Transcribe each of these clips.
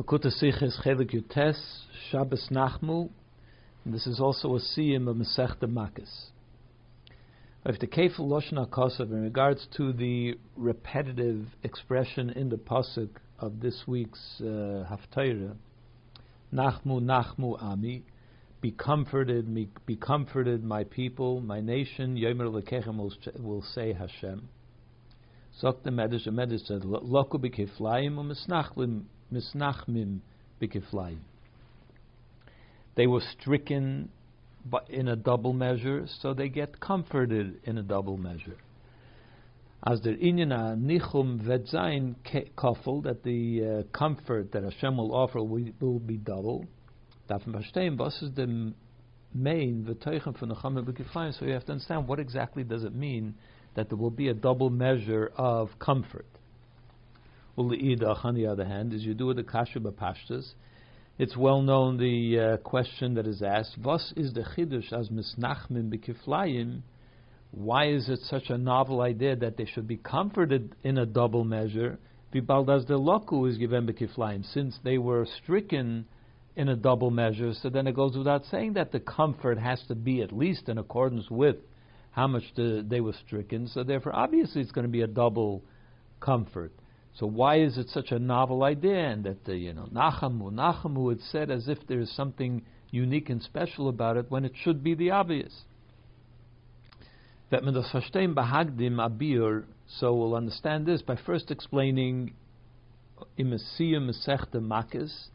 Makuta Siches Chelek Yutes, Shabbos Nachamu, and this is also a siyum of Masechta Makkos. If the Kefil Lashon HaKosav in regards to the repetitive expression in the pasuk of this week's uh, Haftarah, Nachmu Nachmu Ami, be comforted, me, be comforted, my people, my nation. Yomer Lekechem will say Hashem. Zok the Medrash, the Medrash said, Loku b'kiflayim u'misnachlim misnachmim b'kiflayim. They were stricken in a double measure, so they get comforted in a double measure. As der inyana nichum vedzain kofel, that the uh, comfort that Hashem will offer will, will be double. Davon verstehen, was is the main v'toichem from the chamer So you have to understand what exactly does it mean that there will be a double measure of comfort. On the other hand, as you do with the kasha b'pashtas, it's well known the uh, question that is asked: "Was is the chidush as misnachmin b'kiflayim?" Why is it such a novel idea that they should be comforted in a double measure? Vibaldas the loku is given b'kiflayim, since they were stricken in a double measure. So then it goes without saying that the comfort has to be at least in accordance with how much the, they were stricken. So therefore, obviously, it's going to be a double comfort. So why is it such a novel idea? And that the, you know Nachamu Nachamu it's said as if there is something unique and special about it when it should be the obvious. That bahagdim abir. So we'll understand this by first explaining Imasiya Masechta Makkos,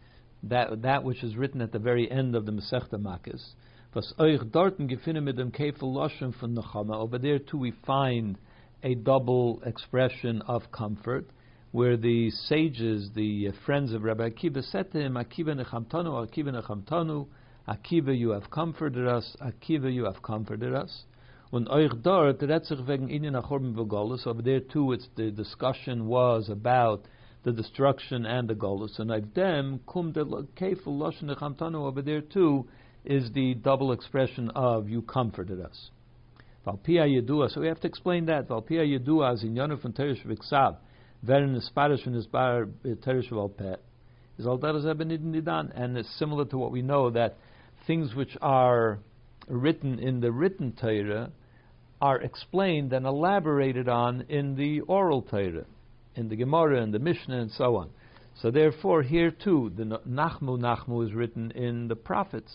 that that which is written at the very end of the Masechta Makkos. Was euch dorten gefunden mit dem Kefel Loschen von Nechama. Over there too we find a double expression of comfort where the sages, the uh, friends of Rabbi Akiva, said to him, Akiva nechamtanu, Akiva nechamtanu, Akiva, you have comforted us, Akiva, you have comforted us. Und over there too, it's the discussion was about the destruction and the Golus. And of them, kum over there too, is the double expression of you comforted us. So we have to explain that. Valpia Yedua is in Yonuf and. Verin Spanish and Isbar eh, Teresh Pet is is nidan, and it's similar to what we know that things which are written in the written Torah are explained and elaborated on in the oral Torah, in the Gemara and the Mishnah and so on. So therefore, here too, the Nachmu Nachmu is written in the prophets,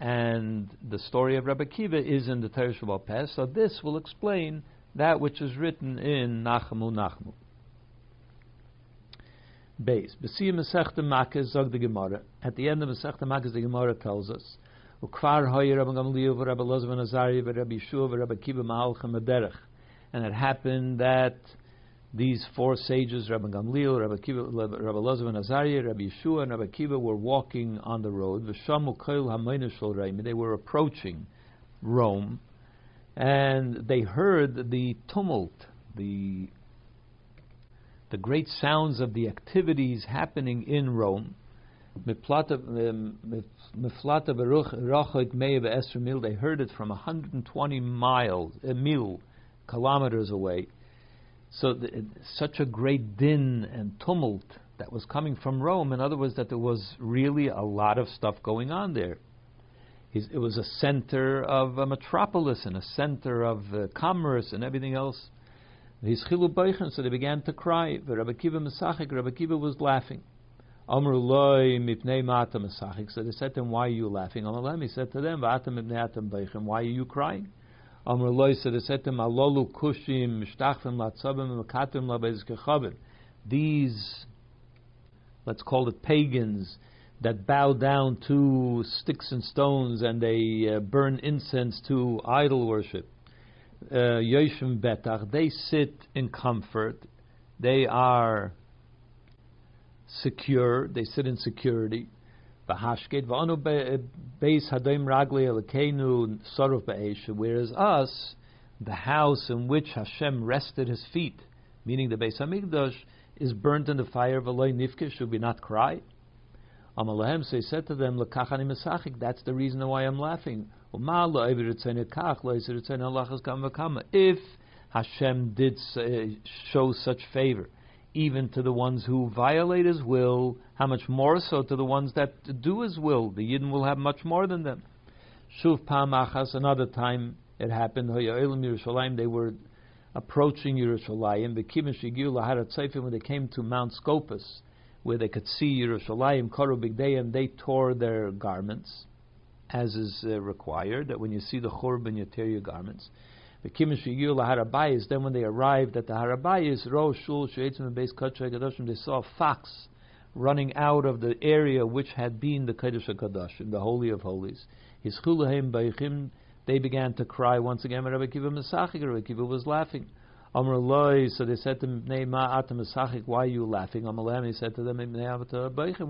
and the story of Rabbi Kiva is in the Torah Shabbat Pes. So this will explain that which is written in Nachmu Nachmu. Base. B'siyah Masechta Makkos zog the Gemara. At the end of Masechta Makkos, the Gemara tells us, Ukvar Rabbi Gamliel v'Rabbi Yeshua Kiva ma'alchem aderech. And it happened that these four sages, Rabbi Gamliel, Rabbi Kiva, Rabbi Lozav v'Nazari, Rabbi Yeshua, and Rabbi Kiva were walking on the road. V'shamu koil They were approaching Rome, and they heard the tumult, the the great sounds of the activities happening in Rome. They heard it from 120 miles, a mil, kilometers away. So the, such a great din and tumult that was coming from Rome. In other words, that there was really a lot of stuff going on there. It was a center of a metropolis and a center of uh, commerce and everything else. His chilu beichen, so they began to cry. Rabbi Kiva Masachik, Rabbi Kiva was laughing. Amru loy mipnei mata Masachik. So they said to him, Why are you laughing? Amalem, he said to them, V'atam mipnei atam beichen, Why are you crying? Amru loy, so they said to him, Alolu kushim, mishtachvim latzabim, makatim labez kechavim. These, let's call it pagans, that bow down to sticks and stones and they uh, burn incense to idol worship. Uh, Yoshim Betach, they sit in comfort, they are secure, they sit in security. Whereas us, the house in which Hashem rested His feet, meaning the Beis Hamikdash, is burnt in the fire. of V'loy nifke should we not cry? Amalehem, so he said to them, "Lekachani mesachik." That's the reason why I'm laughing. If Hashem did eh, show such favor, even to the ones who violate his will, how much more so to the ones that do his will? The Yidden will have much more than them. Shuv Pamachas, another time it happened, they were approaching Yerushalayim, when they came to Mount Scopus, where they could see Yerushalayim, they tore their garments, as is uh, required, that when you see the Churban, you tear your garments. The Harabais, then when they arrived at the Harabais, Rosh Shul they saw a fox running out of the area which had been the Kodesh HaKadoshim, the Holy of Holies. His Chulahim they began to cry once again. Rabbi Kiva Mesachik, Rabbi Kiva was laughing. Amr Loi, so they said to him, Ma Ata Mesachik, why are you laughing? Amr he said to them,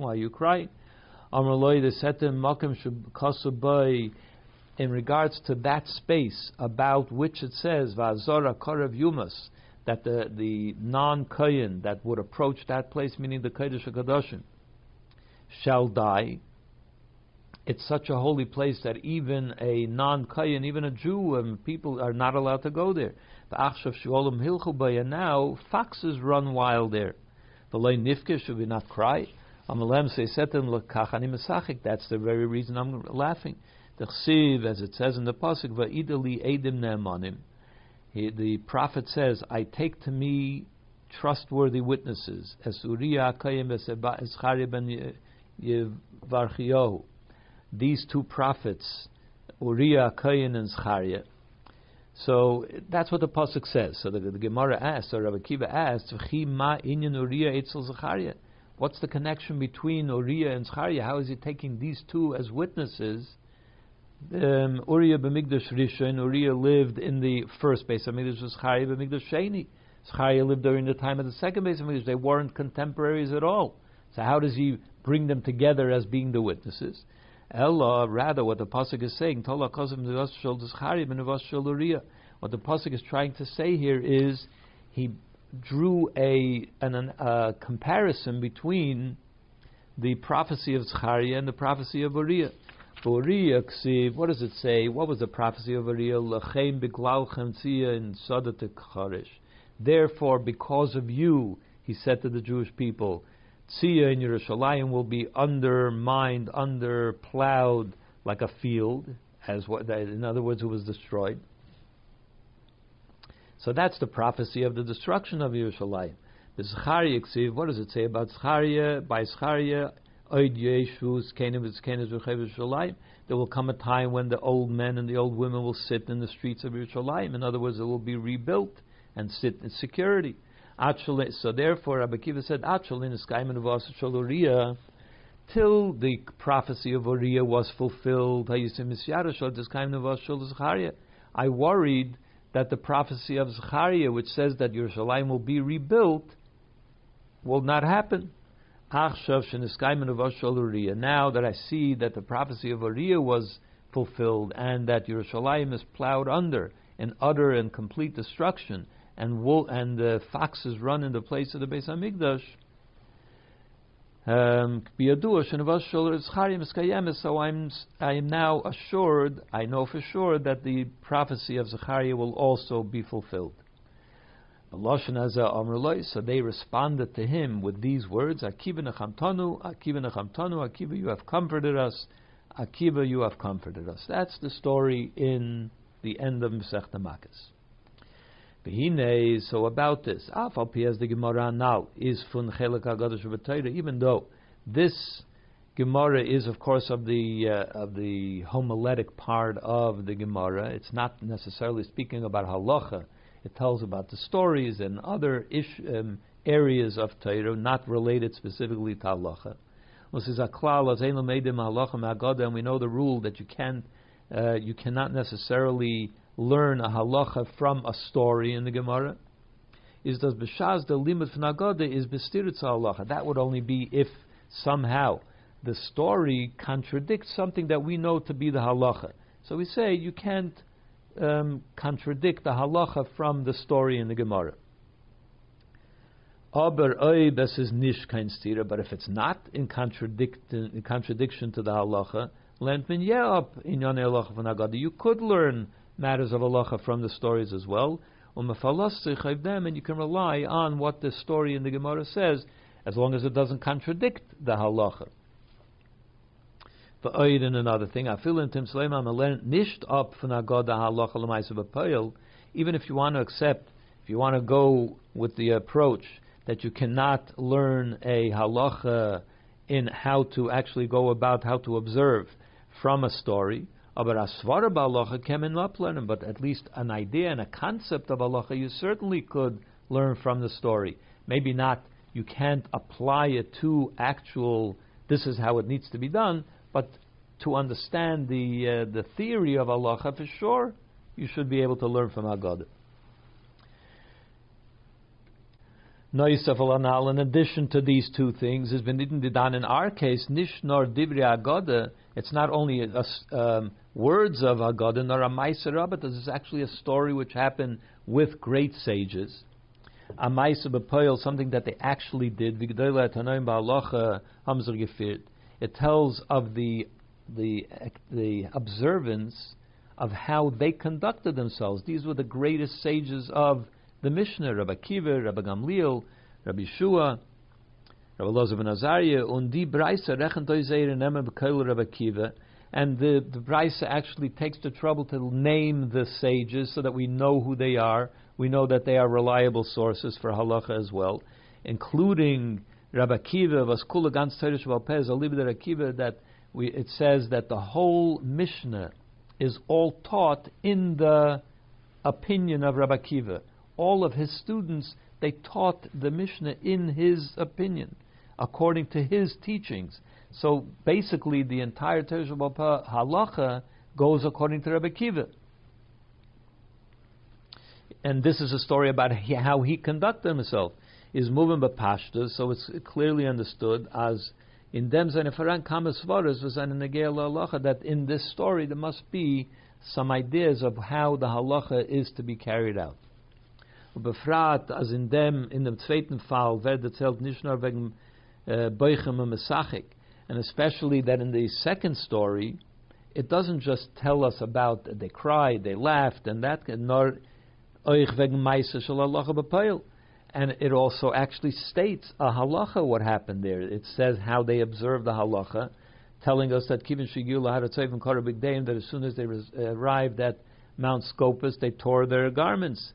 why are you crying? In regards to that space about which it says Vazora Korev Yumas, that the the non Kayin that would approach that place, meaning the Kodesh Hakadoshim, shall die. It's such a holy place that even a non Kayin, even a Jew, and um, people are not allowed to go there. And now foxes run wild there. The loy nifke should we not cry? Say him, That's the very reason I'm laughing. The as it says in the pasuk, edim. The prophet says, "I take to me trustworthy witnesses." As Uriah Kayim Eschari ben. These two prophets, Uriah Kayin and Zechariah. So that's what the pasuk says. So the, the Gemara asks, or Rabbi Kiva asks, ma inyan Uriah etzel Zechariah." What's the connection between Uriah and Zechariah? How is he taking these two as witnesses? um, Uriah b'migdash rishon. Uriah lived in the first base of Mikdash. Zechariah b'migdash sheni. Zechariah lived during the time of the second base of Mikdash. They weren't contemporaries at all. So how does he bring them together as being the witnesses? Ella, rather, what the pasuk is saying, Tola Uriah. What the pasuk is trying to say here is he drew a an, a comparison between the prophecy of Zechariah and the prophecy of Uriah. Uriah what does it say? What was the prophecy of Uriah? In. Therefore, because of you, he said to the Jewish people, tzia in Yerushalayim will be undermined, underplowed like a field, as what, in other words, it was destroyed. So that's the prophecy of the destruction of Yerushalayim. The Zechariah ksiv, what does it say about Zechariah? By Zechariah, there will come a time when the old men and the old women will sit in the streets of Yerushalayim. In other words, it will be rebuilt and sit in security. So therefore, Rabbi Kiva said, till the prophecy of Uriah was fulfilled, I worried that the prophecy of Zechariah, which says that Yerushalayim will be rebuilt, will not happen. Now that I see that the prophecy of Uriah was fulfilled and that Yerushalayim is plowed under in utter and complete destruction, and wool, and the foxes run in the place of the Beis Hamikdash. Um, so I'm I am now assured, I know for sure that the prophecy of Zechariah will also be fulfilled. So they responded to him with these words: Akiva nechamtanu, Akiva nechamtanu, Akiva, you have comforted us. Akiva, you have comforted us. That's the story in the end of Masech Makkos. So about this, Afal as the Gemara now is fun chelik hagadosh Even though this Gemara is, of course, of the uh, of the homiletic part of the Gemara. It's not necessarily speaking about halacha it tells about the stories and other ish, um, areas of Torah not related specifically to halacha. And we know the rule that you can uh, you cannot necessarily learn a halacha from a story in the Gemara. Is does b'shaz the limit fnagada is bestiritza halacha? That would only be if somehow the story contradicts something that we know to be the halacha. So we say you can't um, contradict the halacha from the story in the Gemara. Aber this is nish kein stira, but if it's not in, contradict, in contradiction to the halacha, lent min in yon halacha You could learn matters of halacha from the stories as well. and you can rely on what the story in the Gemara says, as long as it doesn't contradict the halacha. For in another thing, Even if you want to accept, if you want to go with the approach that you cannot learn a halacha in how to actually go about how to observe from a story, but aswarabaloah came in no plan, but at least an idea and a concept of halacha you certainly could learn from the story. Maybe not, you can't apply it to actual, this is how it needs to be done, but to understand the, uh, the theory of halacha for sure, you should be able to learn from Haggadah. In addition to these two things, has been done in our case, Nishnor Dibri Agada. It's not only um, words of Haggadah nor a but this is actually a story which happened with great sages. A Maisa something that they actually did. It tells of the the the observance of how they conducted themselves. These were the greatest sages of the Mishnah, Rabbi Kiva, Rabbi Gamliel, Rabbi Shua, Rabbi Lozav ben Azariah, und die Breise rechen toiseire nemen bekeul Rabbi Kiva, and the, the Breise actually takes the trouble to name the sages so that we know who they are. We know that they are reliable sources for halacha as well, including Rabbi Kiva, Vaskula ganz Teresh Valpez, Alibid Akiva, that we, it says that the whole Mishnah is all taught in the opinion of Rabbi Kiva all of his students, they taught the Mishnah in his opinion, according to his teachings. So basically, the entire Teresh halacha goes according to Rabbi Kiva. And this is a story about how he conducted himself. Is moving by pashta, so it's clearly understood as in dem seine Faran kamas was an halacha that in this story there must be some ideas of how the halacha is to be carried out. befragt as in dem in dem zweiten fall wird erzählt nicht nur wegen Uh, äh, Beuchem Mesachik. And especially that in the second story it doesn't just tell us about they cried they laughed and that nor Allah and it also actually states a halacha what happened there. It says how they observed the halacha telling us that Kivin Shigula had a tzayv and Karabik Daim that as soon as they uh, arrived at Mount Scopus they tore their garments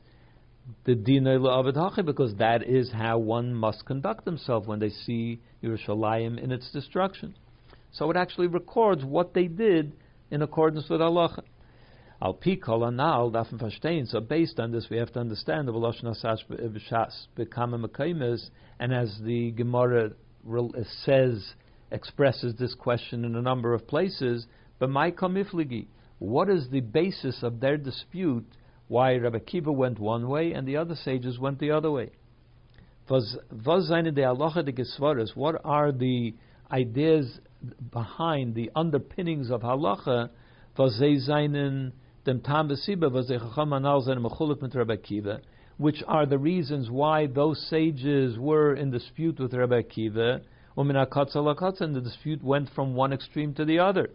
the dina la'avid because that is how one must conduct himself when they see Yerushalayim in its destruction. So it actually records what they did in accordance with Allah. Al pi kol anal dafen verstehen. So based on this, we have to understand the v'losh nasash b'shas b'kama mekaymes, and as the Gemara uh, says, expresses this question in a number of places, b'may kamifligi. What is the basis of their dispute why Rabbi Kiva went one way and the other sages went the other way. What are the ideas behind the underpinnings of halacha? Which are the reasons why those sages were in dispute with Rabbi Kiva, and the dispute went from one extreme to the other.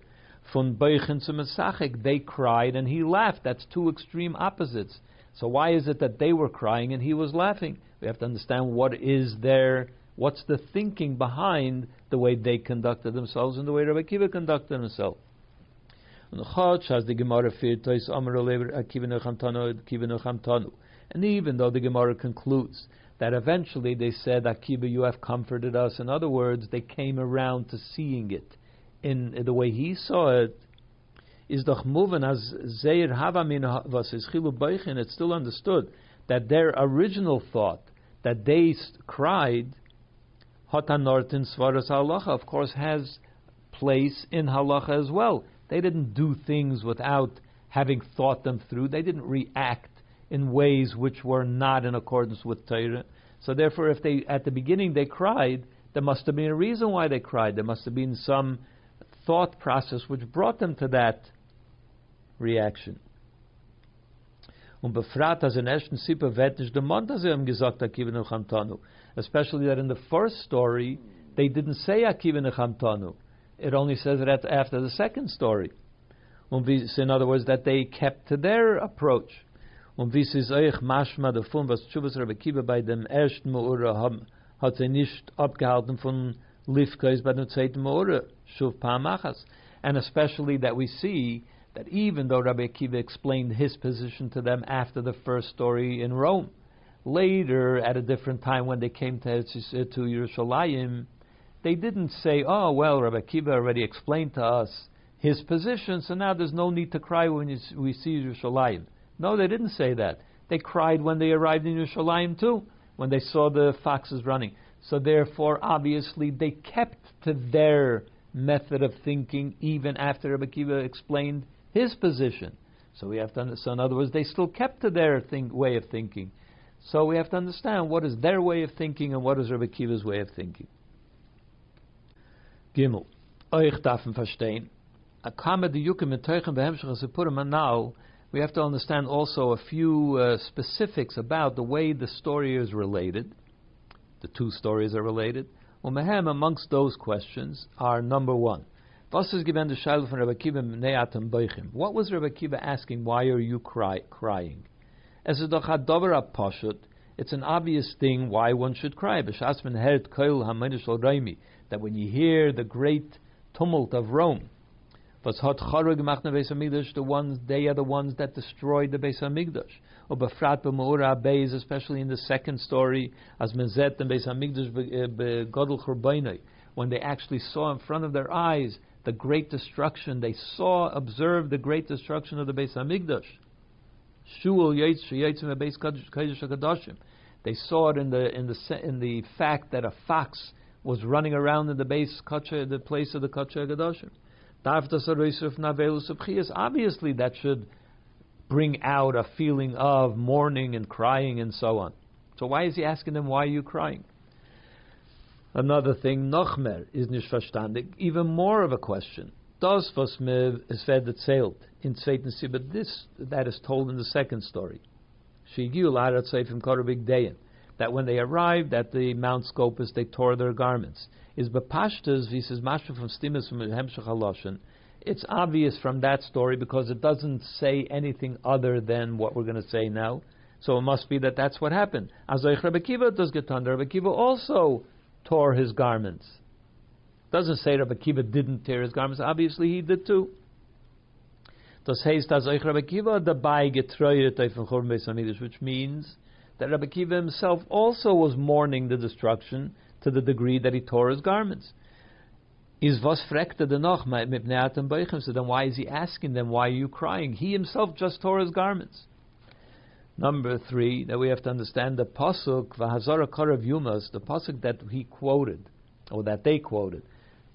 Von Beichen to Mesachik, they cried and he laughed. That's two extreme opposites. So why is it that they were crying and he was laughing? We have to understand what is their, what's the thinking behind the way they conducted themselves and the way Rabbi Kiva conducted himself. And even though the Gemara concludes that eventually they said, Akiva, you have comforted us. In other words, they came around to seeing it in the way he saw it, is doch moving as Zeir Havamin was is Chilu Beichin, it's still understood that their original thought that they cried, Hotanortin Svaras Halacha, of course, has place in Halacha as well. They didn't do things without having thought them through. They didn't react in ways which were not in accordance with Torah. So therefore, if they at the beginning they cried, there must have been a reason why they cried. There must have been some thought process which brought them to that reaction. Um Especially that in the first story, they didn't say Akiva Nechamtanu. It only says that after the second story. Um in other words, that they kept to their approach. Um Und wie sie euch mashma davon, was Tshuvas Rabbi Kiva bei dem ersten Maura haben, hat sie nicht abgehalten von Lifkais by the Tzeit Mora, Shuv Pa'amachas. And especially that we see that even though Rabbi Akiva explained his position to them after the first story in Rome, later at a different time when they came to, to Yerushalayim, they didn't say, oh, well, Rabbi Akiva already explained to us his position, so now there's no need to cry when we see Yerushalayim. No, they didn't say that. They cried when they arrived in Yerushalayim too, when they saw the foxes running. So therefore, obviously, they kept to their method of thinking even after Rabbi Kiva explained his position. So we have to understand. So in other words, they still kept to their think, way of thinking. So we have to understand what is their way of thinking and what is Rabbi Kiva's way of thinking. Gimel. Euch darfen verstehen. We have to understand also a few uh, specifics about the way the story is related the two stories are related. Umehem, amongst those questions, are number one. What was Rabbi Kiva asking? Why are you cry, crying? As a it's an obvious thing why one should cry. That when you hear the great tumult of Rome, the ones, they are the ones that destroyed the Beis Hamikdash. Or befrat b'meura beis, especially in the second story, as mezet and Beis Hamikdash begodel eh, churbainai, when they actually saw in front of their eyes the great destruction, they saw, observed the great destruction of the Beis Hamikdash. Shul yaitz beis kadashim. They saw it in the in the in the fact that a fox was running around in the base the place of the Kacha Gadashim. Obviously, that should bring out a feeling of mourning and crying and so on. So why is he asking them, why are you crying? Another thing, Nochmer is nicht verstandig. Even more of a question. Das, was mir es wird erzählt in zweiten but this, that is told in the second story. That when they arrived at the Mount Scopus, they tore their garments is bepashtas vises mashma from stimus from hemshach haloshin. It's obvious from that story because it doesn't say anything other than what we're going to say now. So it must be that that's what happened. Azoich Rebbe Kiva does get under. Rebbe Kiva also tore his garments. Doesn't say Rebbe Kiva didn't tear his garments. Obviously he did too. Das heißt, euch Rebbe Kiva dabei getreuet which means that Rebbe Kiva himself also was mourning the destruction to the degree that he tore his garments. Is was frekte de noch So then why is he asking them, why are you crying? He himself just tore his garments. Number three, that we have to understand the pasuk v'hazara karav yumas, the pasuk that he quoted, or that they quoted,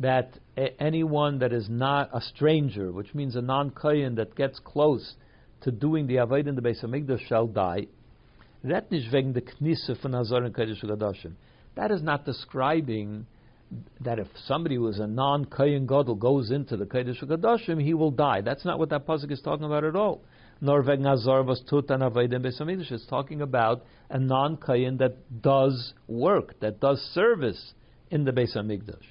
that anyone that is not a stranger, which means a non-kayan that gets close to doing the avodah in the Beis Hamikdash shall die. Ret nicht wegen der Knisse von Hazar Kodesh that is not describing that if somebody who is a non Kayan Gadol goes into the Kodesh Gadashim, he will die. That's not what that pasuk is talking about at all. Nor Azar was It's talking about a non Kayan that does work, that does service in the Beis Hamikdash.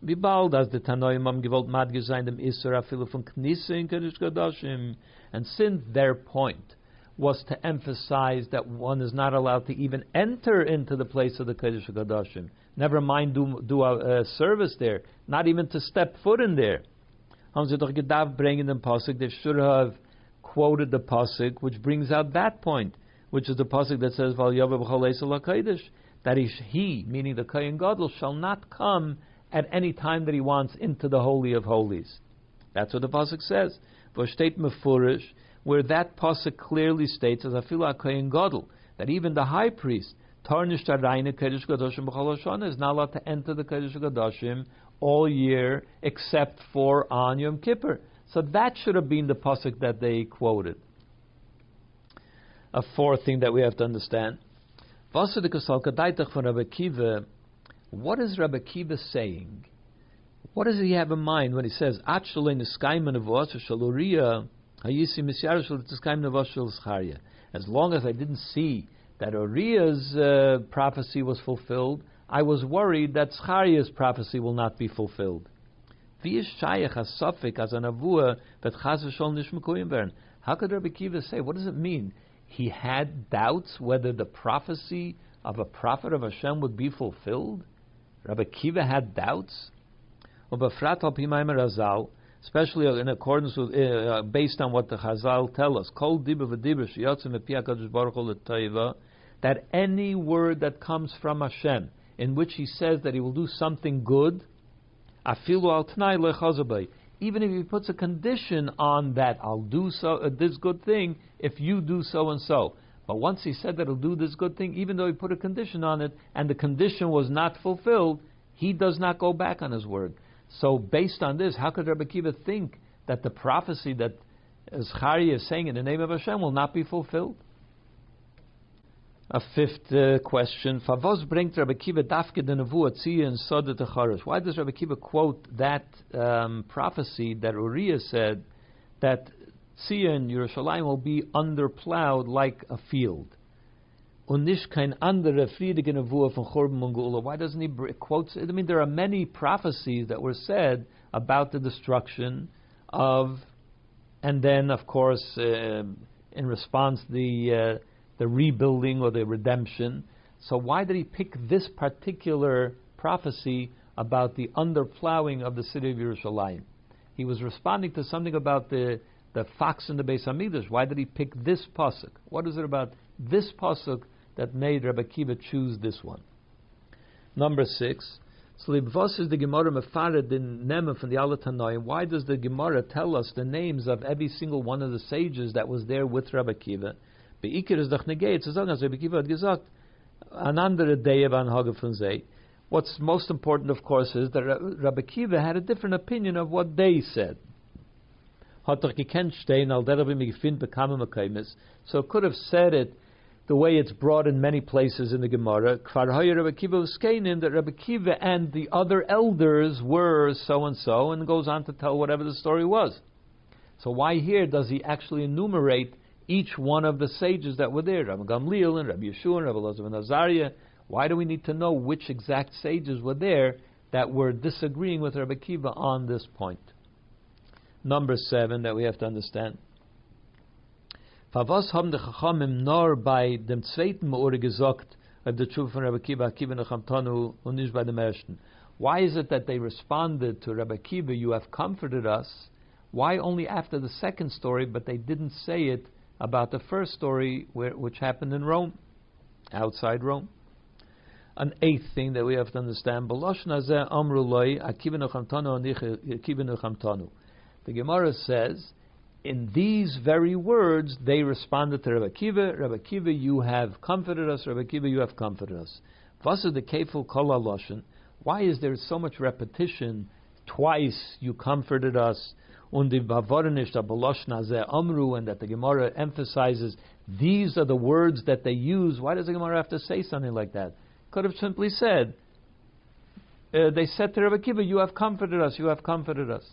Wie bald as the Tanoim am gewollt madge sein dem Knisse in Kodesh and since their point was to emphasize that one is not allowed to even enter into the place of the Kodesh HaKadoshim. Never mind do, do a, service there, not even to step foot in there. Haben sie Pasuk, they should have quoted the Pasuk, which brings out that point, which is the Pasuk that says, that he, he, meaning the Kohen Gadol, shall not come at any time that he wants into the Holy of Holies. That's what the Pasuk says. Mefurish, where that pasuk clearly states as afila kohen gadol that even the high priest tarnished arayne kedush gadoshim b'chol is not allowed to enter the kedush gadoshim all year except for on Yom Kippur. So that should have been the pasuk that they quoted. A fourth thing that we have to understand. What is Rabbi Kiva saying? What does he have in mind when he says, as long as I didn't see that Uriah's uh, prophecy was fulfilled, I was worried that Zechariah's prophecy will not be fulfilled. How could Rabbi Kiva say? What does it mean? he had doubts whether the prophecy of a prophet of Hashem would be fulfilled? Rabbi Kiva had doubts? Especially in accordance with, uh, based on what the Chazal tell us, that any word that comes from Hashem, in which He says that He will do something good, even if He puts a condition on that, I'll do so uh, this good thing if you do so and so. But once He said that He'll do this good thing, even though He put a condition on it, and the condition was not fulfilled, He does not go back on His word. So, based on this, how could Rabbi Kiva think that the prophecy that Zechariah is saying in the name of Hashem will not be fulfilled? A fifth uh, question: Favos bringt Rabbi Kiva dafke the nevuah tzia and. Why does Rabbi Kiva quote that um, prophecy that Uriah said that tzia in Yerushalayim will be underplowed like a field? Und nicht kein von Churban und. Why doesn't he quote? I mean, there are many prophecies that were said about the destruction of, and then, of course, uh, in response, the uh, the rebuilding or the redemption. So why did he pick this particular prophecy about the underplowing of the city of Yerushalayim? He was responding to something about the the fox in the Beis Hamikdash. Why did he pick this pasuk? What is it about this pasuk that made Rabbi Kiva choose this one. Number six. So is the Gemara mefared in Nema from the Alatanoim. Why does the Gemara tell us the names of every single one of the sages that was there with Rabbi Kiva? Beikir is doch negeit zu sagen, als oh, Rabbi Kiva gesagt, an andere Day van Hage von. What's most important, of course, is that Rabbi Kiva had a different opinion of what they said. Gefind bekamen So could have said it the way it's brought in many places in the Gemara, Kfar Rabbi Kiva that Rabbi Kiva and the other elders were so and so, and goes on to tell whatever the story was. So why here does he actually enumerate each one of the sages that were there, Rabbi Gamliel and Rabbi Yeshua and Rabbi Elazar and Azariah? Why do we need to know which exact sages were there that were disagreeing with Rabbi Kiva on this point? Number seven that we have to understand. Favos haben die Chachamim nur bei dem zweiten Meure gesagt, of the truth von Rabbi Kiva, Akiva Nechamtanu, und nicht bei dem ersten. Why is it that they responded to Rabbi Kiva, you have comforted us? Why only after the second story, but they didn't say it about the first story where, which happened in Rome, outside Rome? An eighth thing that we have to understand, The Gemara says in these very words, they responded to Rabbi Kiva, Rabbi Kiva, you have comforted us, Rabbi Kiva, you have comforted us. Vasa the kefil kol Why is there so much repetition? Twice you comforted us. Und die Bavorinish amru, and that the Gemara emphasizes these are the words that they use. Why does the Gemara have to say something like that? Could have simply said, uh, they said to Rabbi Kiva, you have comforted us, you have comforted us.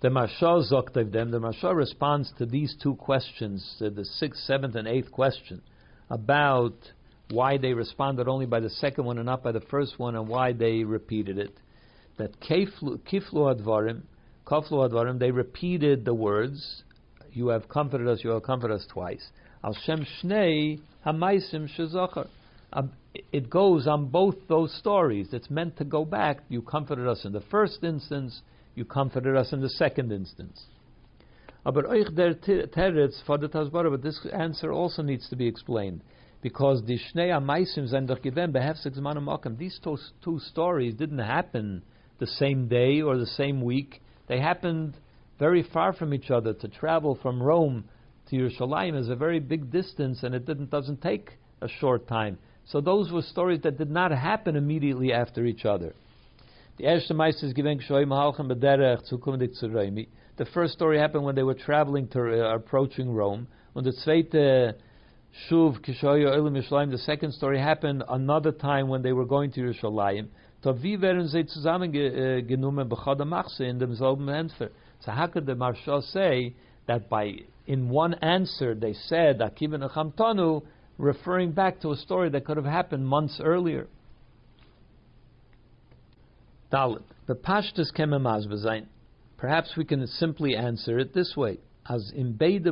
The Maharsha Zoktev them, the Maharsha responds to these two questions, the sixth, seventh, and eighth question, about why they responded only by the second one and not by the first one, and why they repeated it. That kiflu advarim, kaflu advarim, they repeated the words, "You have comforted us, you have comforted us" twice. Al shem shnei hamaisim shezachar. Um, it goes on both those stories. It's meant to go back. You comforted us in the first instance you comforted us in the second instance. Der teretz for the but this answer also needs to be explained. Because the Shnei Amaisim These two, two stories didn't happen the same day or the same week. They happened very far from each other. To travel from Rome to Yerushalayim is a very big distance, and it didn't, doesn't take a short time. So those were stories that did not happen immediately after each other. The erste Meister ist gewinnt Shoim Halchem Bederech zukundig zu Reimi. The first story happened when they were traveling to uh, approaching Rome. Und the zweite Shuv Kishoyo Elim Yishlaim, the second story happened another time when they were going to Yerushalayim. So wie werden sie zusammengenommen bechad Machse in demselben Entfer? So how could the Maharsha say that by in one answer they said Akiva Nechamtanu, referring back to a story that could have happened months earlier? Dalit. Perhaps we can simply answer it this way. as in beide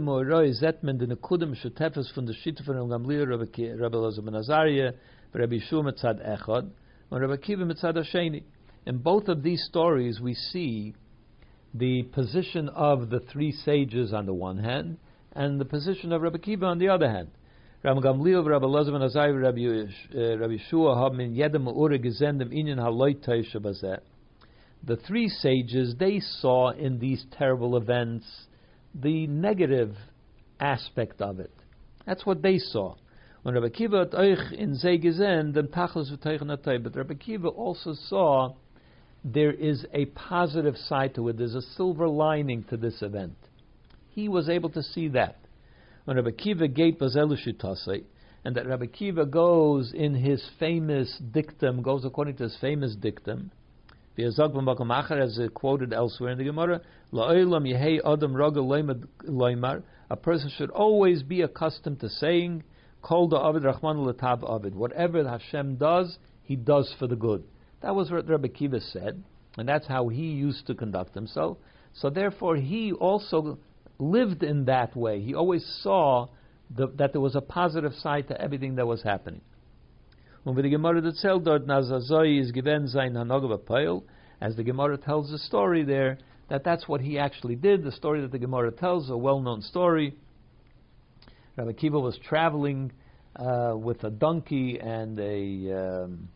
von Gamliel Rabbi ben Rabbi echad, and Rabbi Kiva hasheni. In both of these stories, we see the position of the three sages on the one hand, and the position of Rabbi Kiva on the other hand. Gamliel, Rabbi Azariah, Rabbi, haben in jedem Ure shabazeh. The three sages, they saw in these terrible events the negative aspect of it. That's what they saw. When Rabbi Kiva hat euch in Zeh gesehen, Tachlis v'teichen But Rabbi Kiva also saw there is a positive side to it. There's a silver lining to this event. He was able to see that. When Rabbi Kiva gate Bazelushitasei, and that Rabbi Kiva goes in his famous dictum, goes according to his famous dictum, as quoted elsewhere in the Gemara, a person should always be accustomed to saying, Kol da Avid Rahman Latab Avid. Whatever Hashem does, He does for the good. That was what Rabbi Kiva said, and that's how he used to conduct himself. So therefore, he also lived in that way. He always saw the, that there was a positive side to everything that was happening. As the Gemara tells the story there, that that's what he actually did. The story that the Gemara tells, a well-known story. Rabbi Kiva was traveling uh, with a donkey and a um,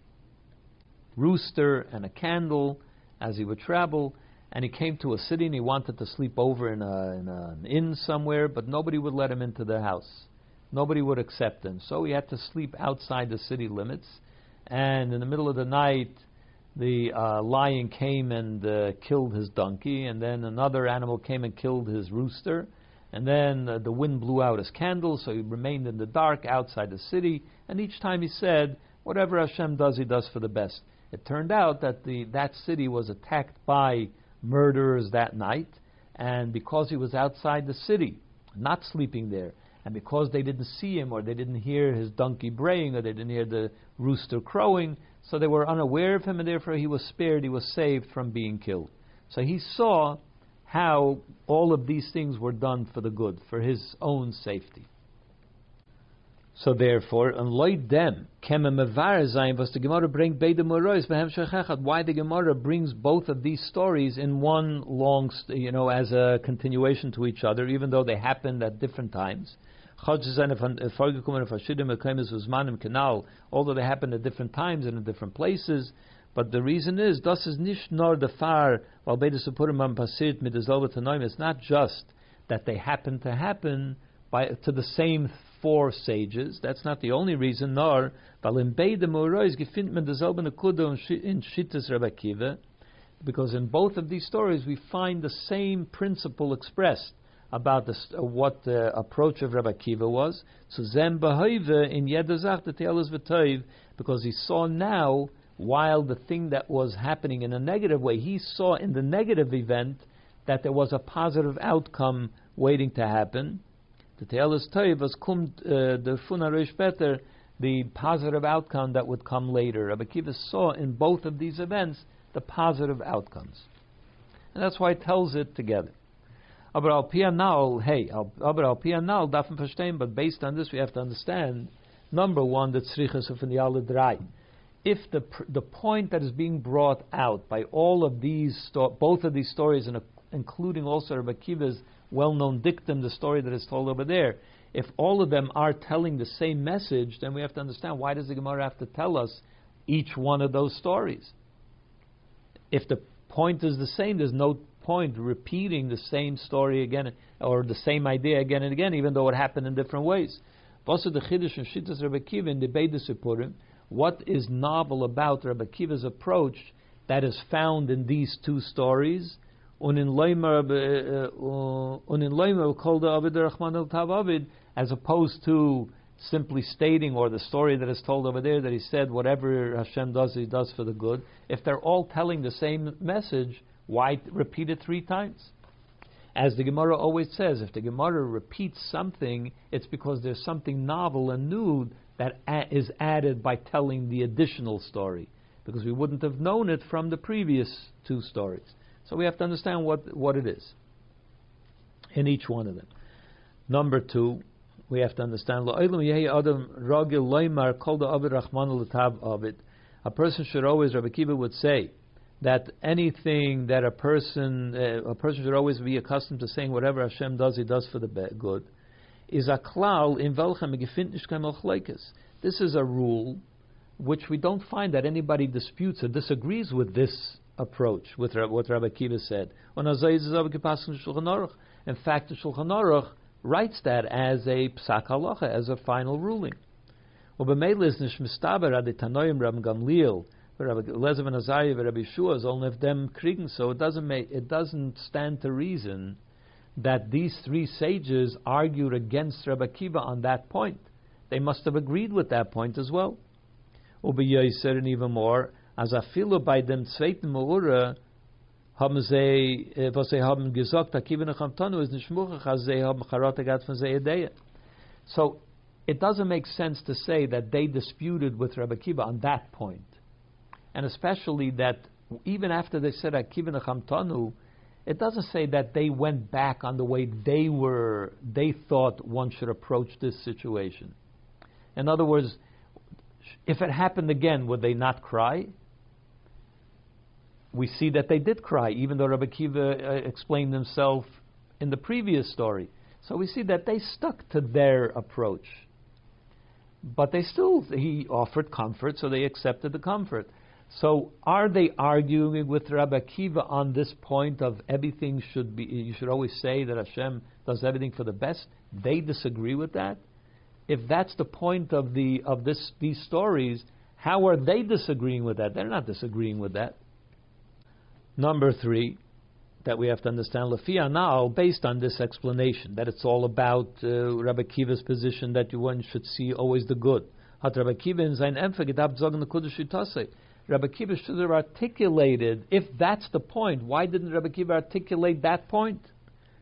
rooster and a candle as he would travel, and he came to a city and he wanted to sleep over in, a, in a, an inn somewhere, but nobody would let him into the house. Nobody would accept him. So he had to sleep outside the city limits. And in the middle of the night, the uh, lion came and uh, killed his donkey, and then another animal came and killed his rooster. And then uh, the wind blew out his candle, so he remained in the dark outside the city. And each time he said, Whatever Hashem does, he does for the best. It turned out that the, that city was attacked by murderers that night, and because he was outside the city, not sleeping there, and because they didn't see him, or they didn't hear his donkey braying, or they didn't hear the rooster crowing, so they were unaware of him, and therefore he was spared, he was saved from being killed. So he saw how all of these things were done for the good, for his own safety. So therefore, unlike them, was the Gemara bring Why the Gemara brings both of these stories in one long, you know, as a continuation to each other, even though they happened at different times. Although they happen at different times and in different places, but the reason is, das is nicht nur der Fahr, weil mit derselben It's not just that they happen to happen by, to the same four sages. That's not the only reason, nor, because in both of these stories we find the same principle expressed about uh, what the approach of Rabbi Kiva was. So Zem in the because he saw now, while the thing that was happening in a negative way, he saw in the negative event that there was a positive outcome waiting to happen. The Te'elas Toiv was kum uh, the Funarish better, the positive outcome that would come later. Rabbi Kiva saw in both of these events the positive outcomes. And that's why it tells it together. Aber al pianal, hey, aber al pianal but based on this we have to understand, number one, the tzrichas of the drei. If the the point that is being brought out by all of these, both of these stories, and including also Rabbi Kiva's well-known dictum, the story that is told over there, if all of them are telling the same message, then we have to understand why does the Gemara have to tell us each one of those stories? If the point is the same, there's no point repeating the same story again or the same idea again and again, even though it happened in different ways. What is novel about Rabbi Kiva's approach that is found in these two stories? Uh, uh Uninlaimer called Avidur Rahman al Tabavid, as opposed to simply stating, or the story that is told over there that he said, whatever Hashem does, he does for the good. If they're all telling the same message, why repeat it three times? As the Gemara always says, if the Gemara repeats something, it's because there's something novel and new that is added by telling the additional story, because we wouldn't have known it from the previous two stories. So we have to understand what, what it is. in each one of them. Number two, we have to understand a person should always, Rabbi Kiva would say, that anything that a person uh, a person should always be accustomed to saying whatever Hashem does, He does for the good, is a klal in welchem This is a rule which we don't find that anybody disputes or disagrees with this approach with what Rabbi Kiva said. In fact, the Shulchan Aruch writes that as a psak halacha, as a final ruling. So it doesn't make, it doesn't stand to reason that these three sages argued against Rabbi Kiva on that point. They must have agreed with that point as well. And even more, as afilu by dem zweiten Meura, haben sie, äh, was sie haben gesagt, Akiva Nechamtonu ist nicht muchach, als sie haben Charot von So, it doesn't make sense to say that they disputed with Rabbi Kiva on that point. And especially that even after they said Akiva Nechamtanu, it doesn't say that they went back on the way they were, they thought one should approach this situation. In other words, if it happened again, would they not cry? We see that they did cry, even though Rabbi Kiva uh, explained himself in the previous story. So we see that they stuck to their approach. But they still, he offered comfort, so they accepted the comfort. So are they arguing with Rabbi Kiva on this point of everything should be, you should always say that Hashem does everything for the best? They disagree with that? If that's the point of, the, of this, these stories, how are they disagreeing with that? They're not disagreeing with that. Number three, that we have to understand Lafia now, based on this explanation, that it's all about uh, Rabbi Kiva's position that one should see always the good. Rabbi Kiva should have articulated, if that's the point, why didn't Rabbi Kiva articulate that point?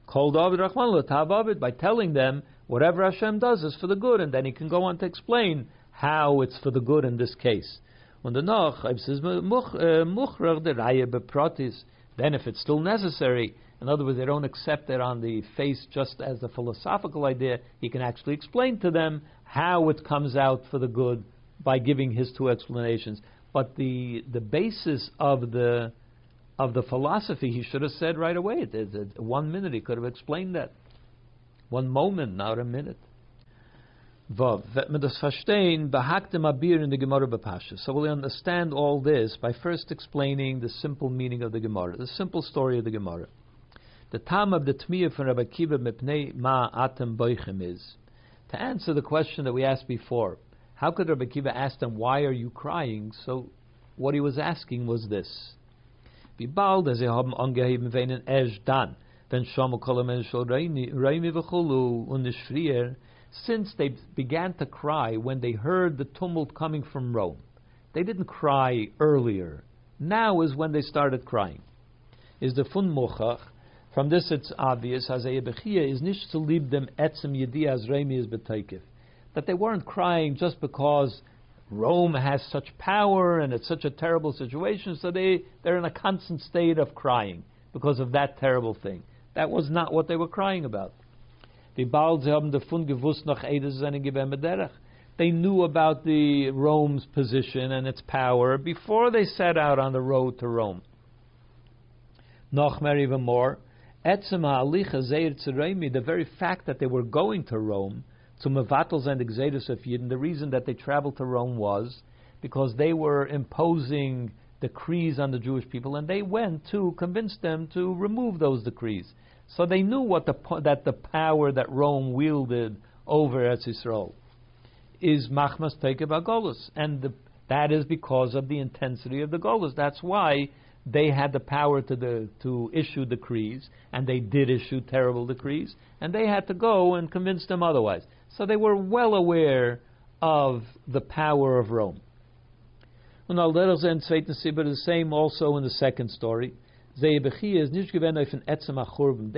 Kol d'avid Rachmana by telling them whatever Hashem does is for the good, and then he can go on to explain how it's for the good in this case. Und danach, says, Muchrer äh, der Reihe beprotis, then, if it's still necessary, in other words, they don't accept it on the face just as a philosophical idea, he can actually explain to them how it comes out for the good by giving his two explanations. But the the basis of the of the philosophy, he should have said right away. It, it, it, one minute he could have explained that. One moment, not a minute. Vav. Mabir in the Gemara. So we'll understand all this by first explaining the simple meaning of the Gemara, the simple story of the Gemara. The time of the Tmiyah from Rabbi Kiva Mipnei Ma Atem Boichem is to answer the question that we asked before. How could Rabbi Kiva ask them, why are you crying? So what he was asking was this. Since they began to cry when they heard the tumult coming from Rome. They didn't cry earlier. Now is when they started crying. Is the fun mochach. From this it's obvious, Hazaya Bechia is nicht to leave them etzem yedias reimi is betaikif. That they weren't crying just because Rome has such power and it's such a terrible situation, so they, they're in a constant state of crying because of that terrible thing. That was not what they were crying about. They knew about the Rome's position and its power before they set out on the road to Rome. Noch even more, the very fact that they were going to Rome, to Mevatels and Exedus of Yidden, the reason that they traveled to Rome was because they were imposing decrees on the Jewish people, and they went to convince them to remove those decrees. So they knew what the that the power that Rome wielded over Eretz Yisrael is machmas tekeb golus, and the, that is because of the intensity of the golus. That's why they had the power to the, to issue decrees, and they did issue terrible decrees, and they had to go and convince them otherwise. So they were well aware of the power of Rome. And the same also in the second story. They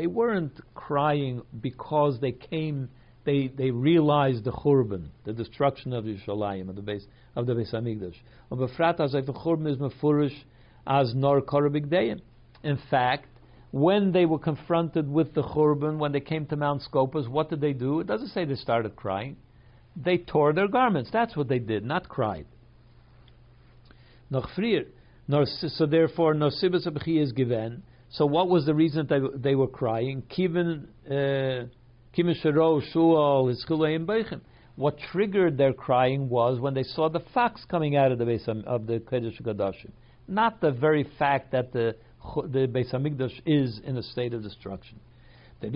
weren't crying because they came, they, they realized the churban, the destruction of Yerushalayim, of the base of the Beis Hamikdash. as the churban is mefurish as nor korabigdeim. In fact, when they were confronted with the Churban, when they came to Mount Scopus, what did they do? It doesn't say they started crying. They tore their garments. That's what they did, not cried. Noch frier. So therefore, no sibas is given. So what was the reason that they, were crying? Uh, what triggered their crying was when they saw the fox coming out of the base of the Kodesh Kodashim. Not the very fact that the the Beis Hamikdash is in a state of destruction. So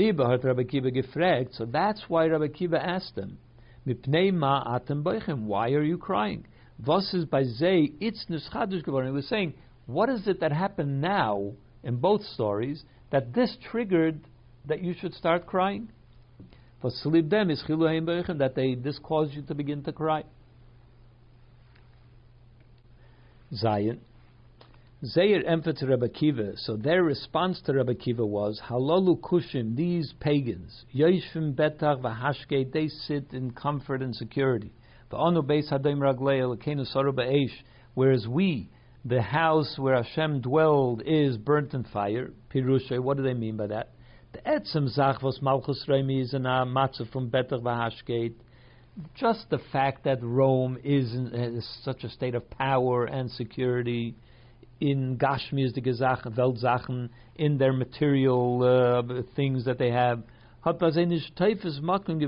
that's why Rabbi Kiva asked them, Why are you crying? Is by Zay it's nischadish geworden. He was saying, what is it that happened now in both stories that this triggered that you should start crying? For them is that they this caused you to begin to cry. Zion. Zayir emphasis to Rabbi Kiva. So their response to Rabbi Kiva was Halalu Kushim. These pagans, Yoshvim Betach v'Hashke, they sit in comfort and security. Whereas we, the house where Hashem dwelled, is burnt in fire. Pirushay. What do they mean by that? The etzem zachvos malchus reimi is a matzah from Betach v'hashkeit. Just the fact that Rome is in such a state of power and security in Gashmi is the Gezachen, Weltsachen, in their material uh, things that they have, hat das teifes Macken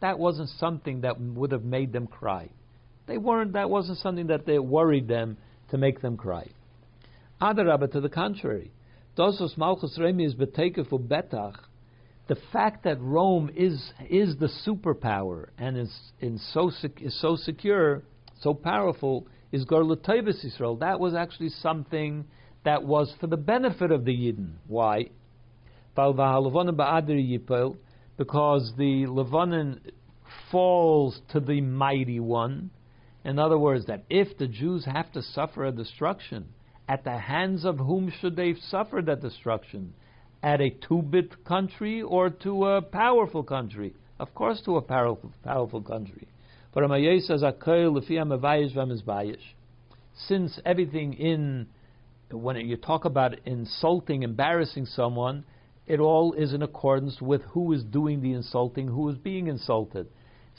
That wasn't something that would have made them cry. They weren't. That wasn't something that they worried them to make them cry. Adarabba, to the contrary, Malchus is for betach. The fact that Rome is is the superpower and is in so is so secure, so powerful, is Gorlatayvis Yisrael. That was actually something that was for the benefit of the Yidden. Why? Because the Levanon falls to the mighty one. In other words, that if the Jews have to suffer a destruction, at the hands of whom should they suffer that destruction? At a two-bit country or to a powerful country? Of course, to a powerful, powerful country. But says, Since everything in when you talk about insulting, embarrassing someone, it all is in accordance with who is doing the insulting, who is being insulted.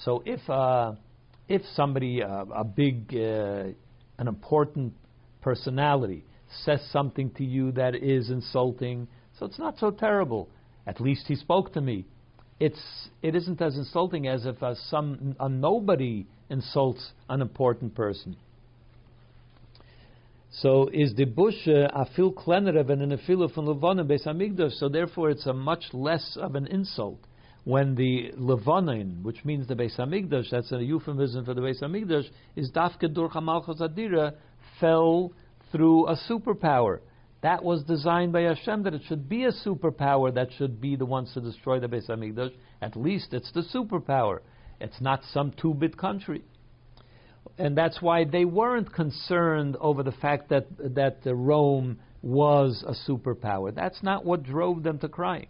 So if uh, if somebody, uh, a big, uh, an important personality says something to you that is insulting, so it's not so terrible. At least he spoke to me. It's it isn't as insulting as if uh, some a nobody insults an important person. So is the bush uh, a fil kleinerer than in a fil from Levanon Beis Hamikdash? So therefore, it's a much less of an insult when the Levanon, which means the Beis Hamikdash, that's a euphemism for the Beis Hamikdash, is dafke durch Hamalchus Adira, fell through a superpower. That was designed by Hashem that it should be a superpower that should be the ones to destroy the Beis Hamikdash. At least it's the superpower. It's not some two-bit country. And that's why they weren't concerned over the fact that that Rome was a superpower. That's not what drove them to crying.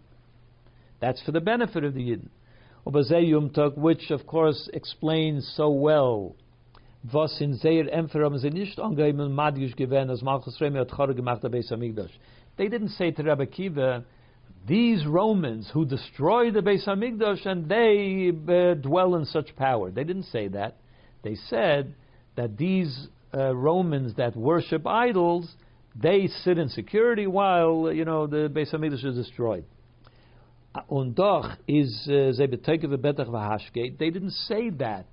That's for the benefit of the Yidden. Which, of course, explains so well. They didn't say to Rabbi Kiva, these Romans who destroy the Beis Hamikdash and they uh, dwell in such power. They didn't say that. They said that these uh, Romans that worship idols, they sit in security while you know the Beis Hamikdash is destroyed. Und doch is uh, of Betakh Vahashgate, they didn't say that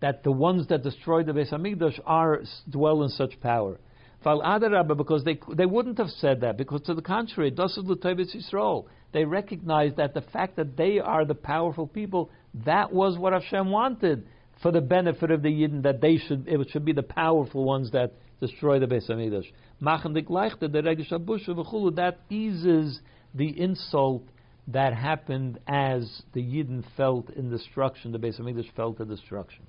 that the ones that destroyed the Beis Hamikdash are dwell in such power. Because they they wouldn't have said that because to the contrary, Yisrael. They recognized that the fact that they are the powerful people that was what Hashem wanted for the benefit of the Yidden that they should it should be the powerful ones that destroy the Beis Hamikdash. That eases the insult that happened as the Yidden felt in destruction. The Beis Hamikdash felt the destruction.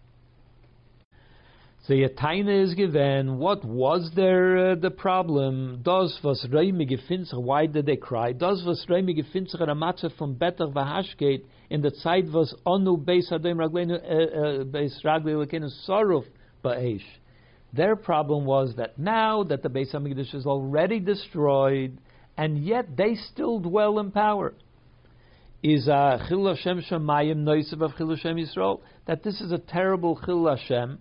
So Yataina is given. What was their uh, the problem? Does was gefinzer? Why did they cry? Does was Reime gefinzer a matze from better vahashkeit in the Zeit was onu beis adem ragleinu uh, uh, beis ragleinu lekenu soruf ba'esh. Their problem was that now that the Beis Hamikdash is already destroyed, and yet they still dwell in power. Is a Chil Hashem Shemayim Noisav of Chil Hashem Yisrael that this is a terrible Chil Hashem,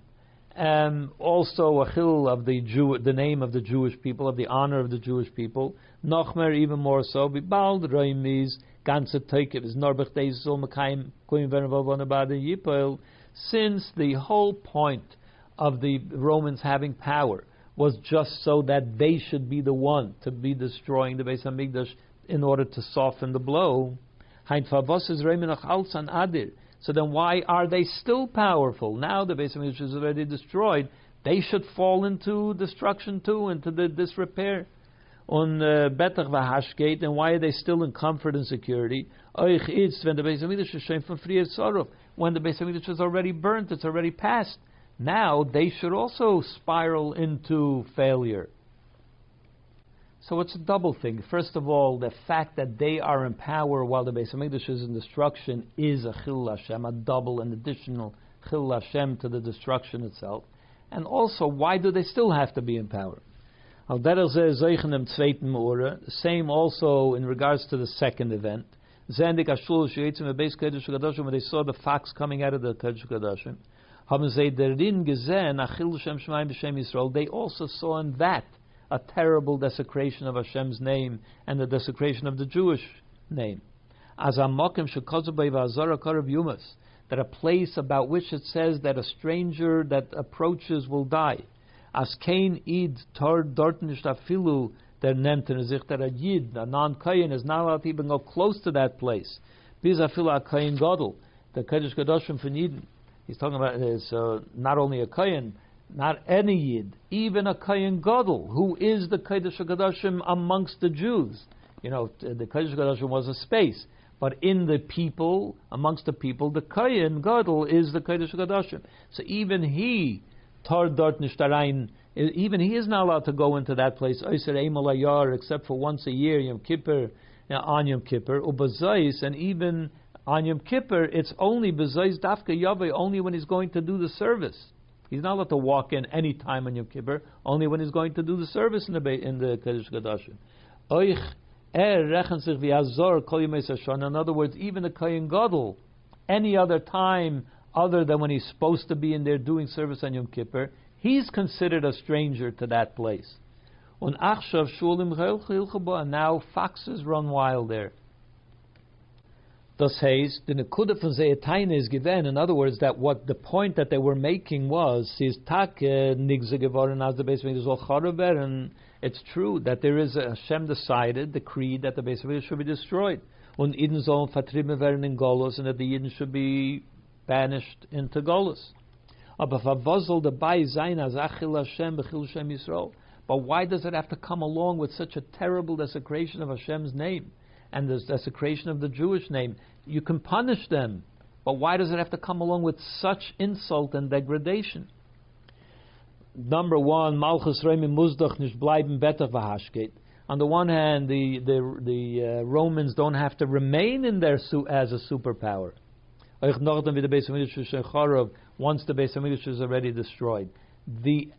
um, also a Chil of the Jew, the name of the Jewish people, of the honor of the Jewish people. Nochmer even more so. Bibald Roimiz ganze Teikiv is Norbech Deisol Mekayim Koim Venavavon Yipol. Since the whole point of the Romans having power was just so that they should be the one to be destroying the Beis Hamikdash in order to soften the blow. So then, why are they still powerful now? The Beis Hamikdash is already destroyed. They should fall into destruction too, into the disrepair. On uh, Betach v'Hashgate, and why are they still in comfort and security? when the Beis Hamikdash is from when the Beis Hamikdash is already burnt, it's already past now they should also spiral into failure. So it's a double thing. First of all, the fact that they are in power while the Beis Hamikdash is in destruction is a chil Hashem, a double and additional chil Hashem to the destruction itself. And also, why do they still have to be in power? Same also in regards to the second event. When they saw the fox coming out of the Kodesh Kodashim, they also saw in that a terrible desecration of Hashem's name and the desecration of the Jewish name. As a that a place about which it says that a stranger that approaches will die. As Cain id tor dort nicht afilu der er sich der Yid, a non-Kayin, is not allowed to even go close to that place. Bis afilu a Kayin Godel, the Kodesh Kadoshim von Yidden. He's talking about is uh, not only a kohen, not any yid, even a kohen gadol, who is the kodesh Hakadoshim amongst the Jews. You know, the kodesh Hakadoshim was a space, but in the people, amongst the people, the kohen gadol is the kodesh Hakadoshim. So even he, tar dort nishtarain, even he is not allowed to go into that place. Except for once a year, Yom Kippur, uh, on Yom Kippur, ubazais, and even on Yom Kippur, it's only bezayz dafka yave, only when he's going to do the service. He's not allowed to walk in any time on Yom Kippur, only when he's going to do the service in the in the Kodesh Kodashim. Er in other words, even the Kohen Gadol, any other time other than when he's supposed to be in there doing service on Yom Kippur, he's considered a stranger to that place. And now foxes run wild there. Das heißt, the Nekuda von Zeetaine is given. In other words, that what the point that they were making was, is tak nigze geworden as the Beis Hamikdash and it's true that there is a Hashem decided, decreed that the Beis Hamikdash should be destroyed. Und Eden sollen vertrieben werden in Golos, and that the Eden should be banished into Golos. Aber dabei sein achil Hashem bechil Hashem Yisrael. But why does it have to come along with such a terrible desecration of Hashem's name? and the desecration of the Jewish name. You can punish them, but why does it have to come along with such insult and degradation? Number one, Malchus Remi Muzdach nicht bleiben better v'hashket. On the one hand, the the the uh, Romans don't have to remain in there su- as a superpower. Once the Beis Hamikdash is already destroyed, the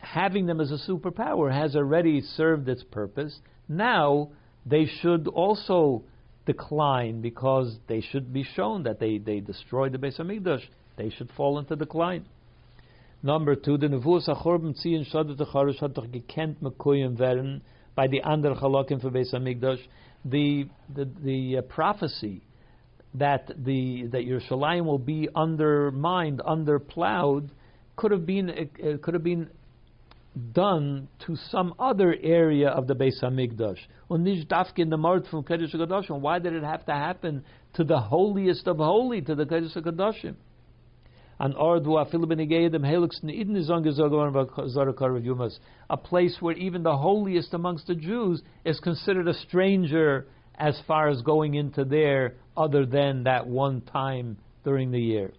having them as a superpower has already served its purpose. Now they should also decline because they should be shown that they, they destroyed the Beis Hamikdash. They should fall into decline. Number two, the Nevuas HaChorben ziehen Shadat HaCharish hat doch gekent mekuyim werden by the ander Chalakim for Beis Hamikdash. The, the, the uh, prophecy that the that Yerushalayim will be undermined, underplowed, could have been uh, could have been done to some other area of the Beis Hamikdash. Und nicht in the Mord from HaKadoshim. Why did it have to happen to the holiest of holy, to the Kodesh HaKadoshim? An Ordu afilu neidin yumas. A place where even the holiest amongst the Jews is considered a stranger as far as going into there other than that one time during the year.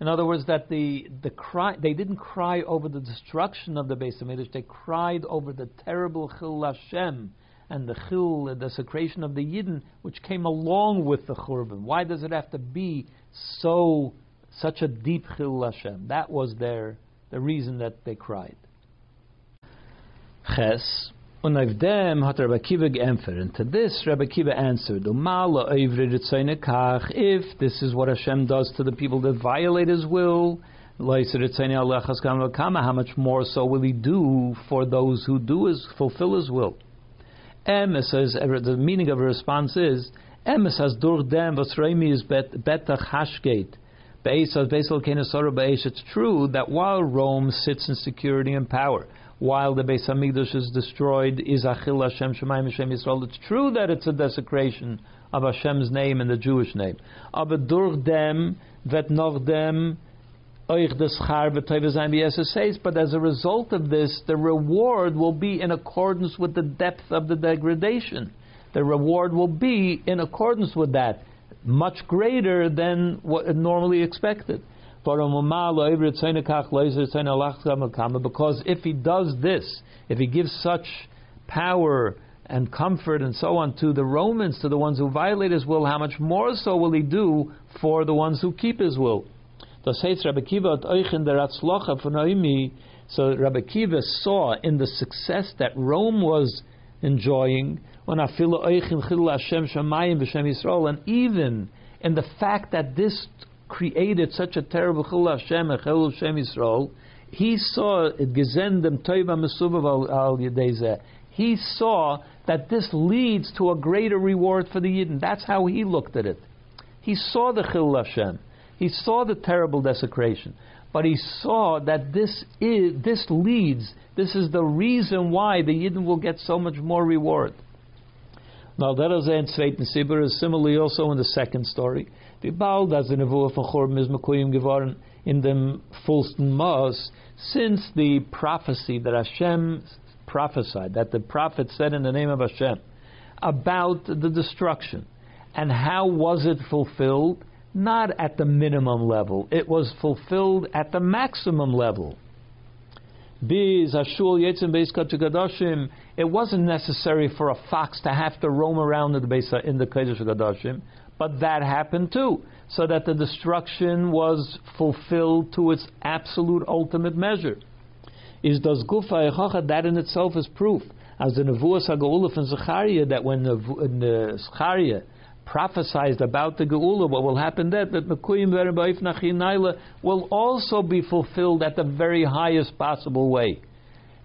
In other words, that the, the cry, they didn't cry over the destruction of the Beis Hamikdash, they cried over the terrible Chil Hashem and the Chil, the desecration of the Yidden, which came along with the Churban. Why does it have to be so, such a deep Chil Hashem? That was their, the reason that they cried. Ches, Und auf dem hat Rabbi Kiva geantwortet. And to this, Rabbi Kiva answered, If this is what Hashem does to the people that violate His will, how much more so will He do for those who do His, fulfill His will? Em says, the meaning of a response is, Em says, Dur dem was is betach hashgate. It's true that while Rome sits in security and power, while the Beis Hamikdash is destroyed, is Achil Hashem Shemayim Hashem Yisrael. It's true that it's a desecration of Hashem's name and the Jewish name. Aber durch dem vet noch dem euch des Char says, but as a result of this, the reward will be in accordance with the depth of the degradation. The reward will be in accordance with that, much greater than what normally expected. Because if he does this, if he gives such power and comfort and so on to the Romans, to the ones who violate his will, how much more so will he do for the ones who keep his will? So Rabbi Kiva saw in the success that Rome was enjoying, and even in the fact that this created such a terrible chil Hashem chil Hashem Yisrael, he saw it gesendem toiva mesuvav al yedezeh. He saw that this leads to a greater reward for the Yidden. That's how he looked at it. He saw the chil Hashem. He saw the terrible desecration. But he saw that this is this leads, this is the reason why the Yidden will get so much more reward. Now that is in Zweiten Sibur is similarly also in the second story. Wie as the Nevuah von Chorben is Mekuyim geworden in dem Fulsten Maas, since the prophecy that Hashem prophesied, that the prophet said in the name of Hashem, about the destruction. And how was it fulfilled? Not at the minimum level. It was fulfilled at the maximum level. It wasn't necessary for a fox to have to roam around in the base in the Kodesh Kodashim, but that happened too, so that the destruction was fulfilled to its absolute ultimate measure. Is does gufa that in itself is proof, as the Nevuah Hagaulah from Zechariah, that when the, Zechariah prophesied about the Geula, what will happen then, that Mekuyim Naila will also be fulfilled at the very highest possible way.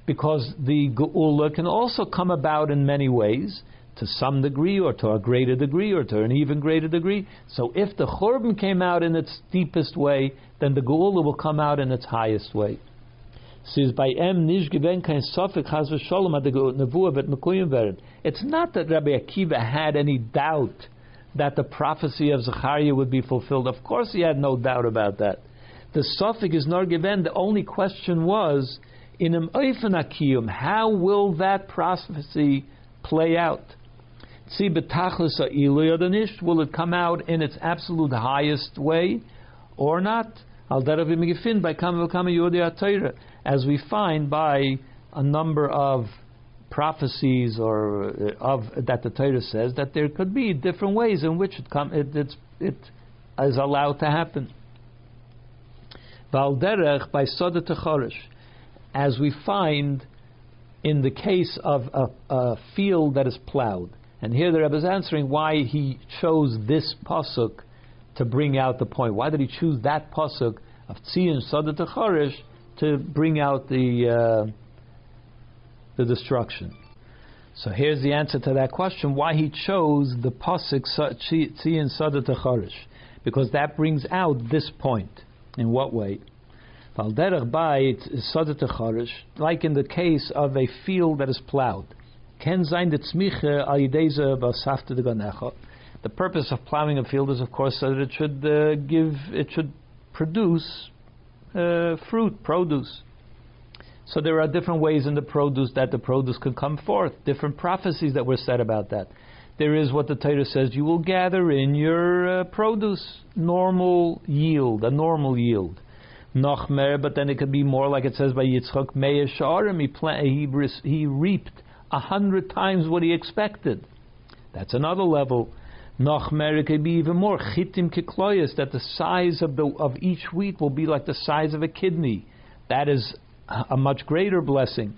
Because the Geula can also come about in many ways, to some degree, or to a greater degree, or to an even greater degree. So if the Churban came out in its deepest way, then the Geula will come out in its highest way. Says by em nish given kein sofik has v'sholom ad the nevuah vet mekuyim It's not that Rabbi Akiva had any doubt that the prophecy of Zechariah would be fulfilled. Of course, he had no doubt about that. The suffix is nor given. The only question was, in akiyum, how will that prophecy play out? See, will it come out in its absolute highest way or not? As we find by a number of prophecies or uh, of that the Torah says that there could be different ways in which it come it it's, it is allowed to happen. Valderech by Soda as we find in the case of a, a, field that is plowed. And here the Rebbe is answering why he chose this pasuk to bring out the point. Why did he choose that pasuk of Tzion Soda to bring out the uh, the destruction. So here's the answer to that question: Why he chose the pasuk Tzion Sada Techarish? Because that brings out this point. In what way? Like in the case of a field that is plowed. The purpose of plowing a field is, of course, so that it should uh, give, it should produce uh, fruit, produce. So there are different ways in the produce that the produce could come forth, different prophecies that were said about that. There is what the Torah says you will gather in your uh, produce, normal yield, a normal yield. Nochmer, but then it could be more like it says by Yitzchok Meir Sha'arim, he, he reaped a hundred times what he expected. That's another level. It could be even more. Chitim kikloyas, that the size of, the, of each wheat will be like the size of a kidney. That is a much greater blessing.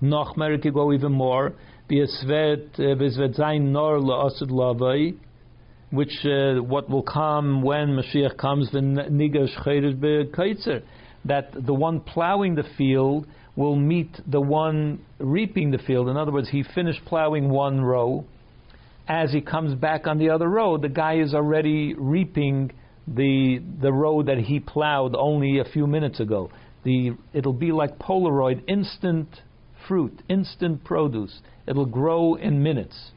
Noch could go even more. Sein nor which uh, what will come when Mashiach comes, the that the one plowing the field will meet the one reaping the field. In other words, he finished plowing one row. As he comes back on the other row, the guy is already reaping the the row that he plowed only a few minutes ago. The it'll be like Polaroid, instant fruit, instant produce. It'll grow in minutes.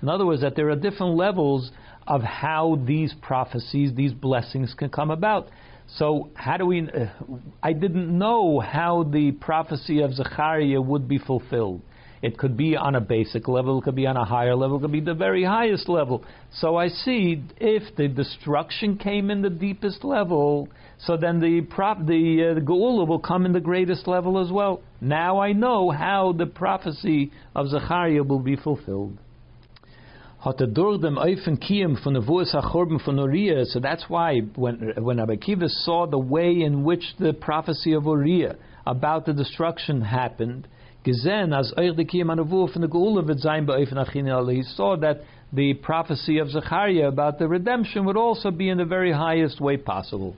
In other words, that there are different levels of how these prophecies, these blessings can come about. So, how do we? Uh, I didn't know how the prophecy of Zechariah would be fulfilled. It could be on a basic level, it could be on a higher level, it could be the very highest level. So I see if the destruction came in the deepest level, so then the prop, the, uh, the Geula will come in the greatest level as well. Now I know how the prophecy of Zechariah will be fulfilled hat er durch dem Eufen Kiem von der Vuas HaChorben von Uriah. So that's why when, when Rabbi Kiva saw the way in which the prophecy of Uriah about the destruction happened, gesehen, as Euch de Kiem Anavu von der Geula wird sein bei Eufen Achin he saw that the prophecy of Zechariah about the redemption would also be in the very highest way possible.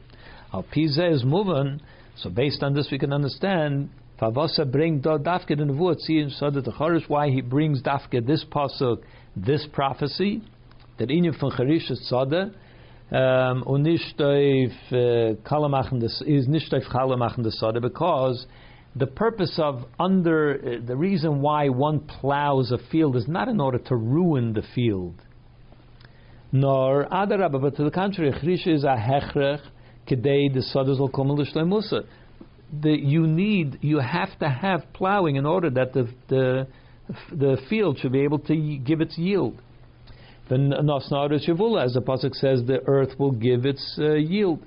Al Pizeh is moving, so based on this we can understand Favasa bring dafke the nevuah tziyim sada the why he brings dafke this pasuk this prophecy, that Inyan von Charisha Tzade, um, und nicht des, is nicht auf Sade, because the purpose of under, uh, the reason why one plows a field is not in order to ruin the field. Nor, Adarabba, but to the contrary, Charisha is a hechrech, kedei the Sade l'shleimusa. The, you need, you have to have plowing in order that the, the the field should be able to give its yield. The Nosnar as the pasuk says, the earth will give its uh, yield.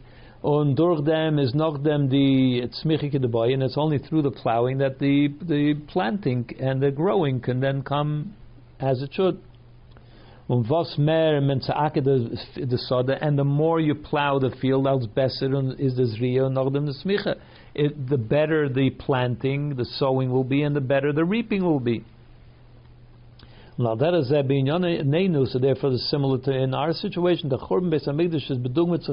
Und durch is noch tzmichike dabei, and it's only through the plowing that the the planting and the growing can then come as it should. Und was mehr the soda, and the more you plow the field, als besser is the zriya noch dem tzmiche. The better the planting, the sowing will be, and the better the reaping will be. Now that is Nenu, so therefore, it's similar to in our situation. The Churban Beis Hamikdash is bedung with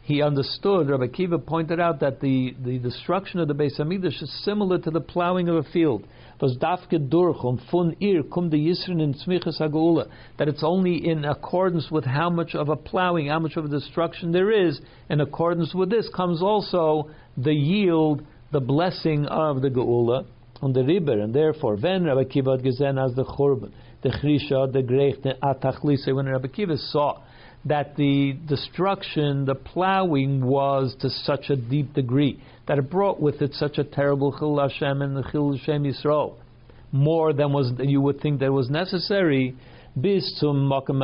He understood. Rabbi Kiva pointed out that the, the destruction of the Beis Hamikdash is similar to the plowing of a field. That it's only in accordance with how much of a plowing, how much of a destruction there is. In accordance with this comes also the yield, the blessing of the Geula on the river, and therefore, when Rabbi Kiva had as the churban, the chrisha, the greich, the atachlise, when Rabbi Kiva saw that the destruction, the plowing was to such a deep degree that it brought with it such a terrible chil Hashem and the chil Hashem Yisrael, more than was you would think that was necessary. Bis zum Makam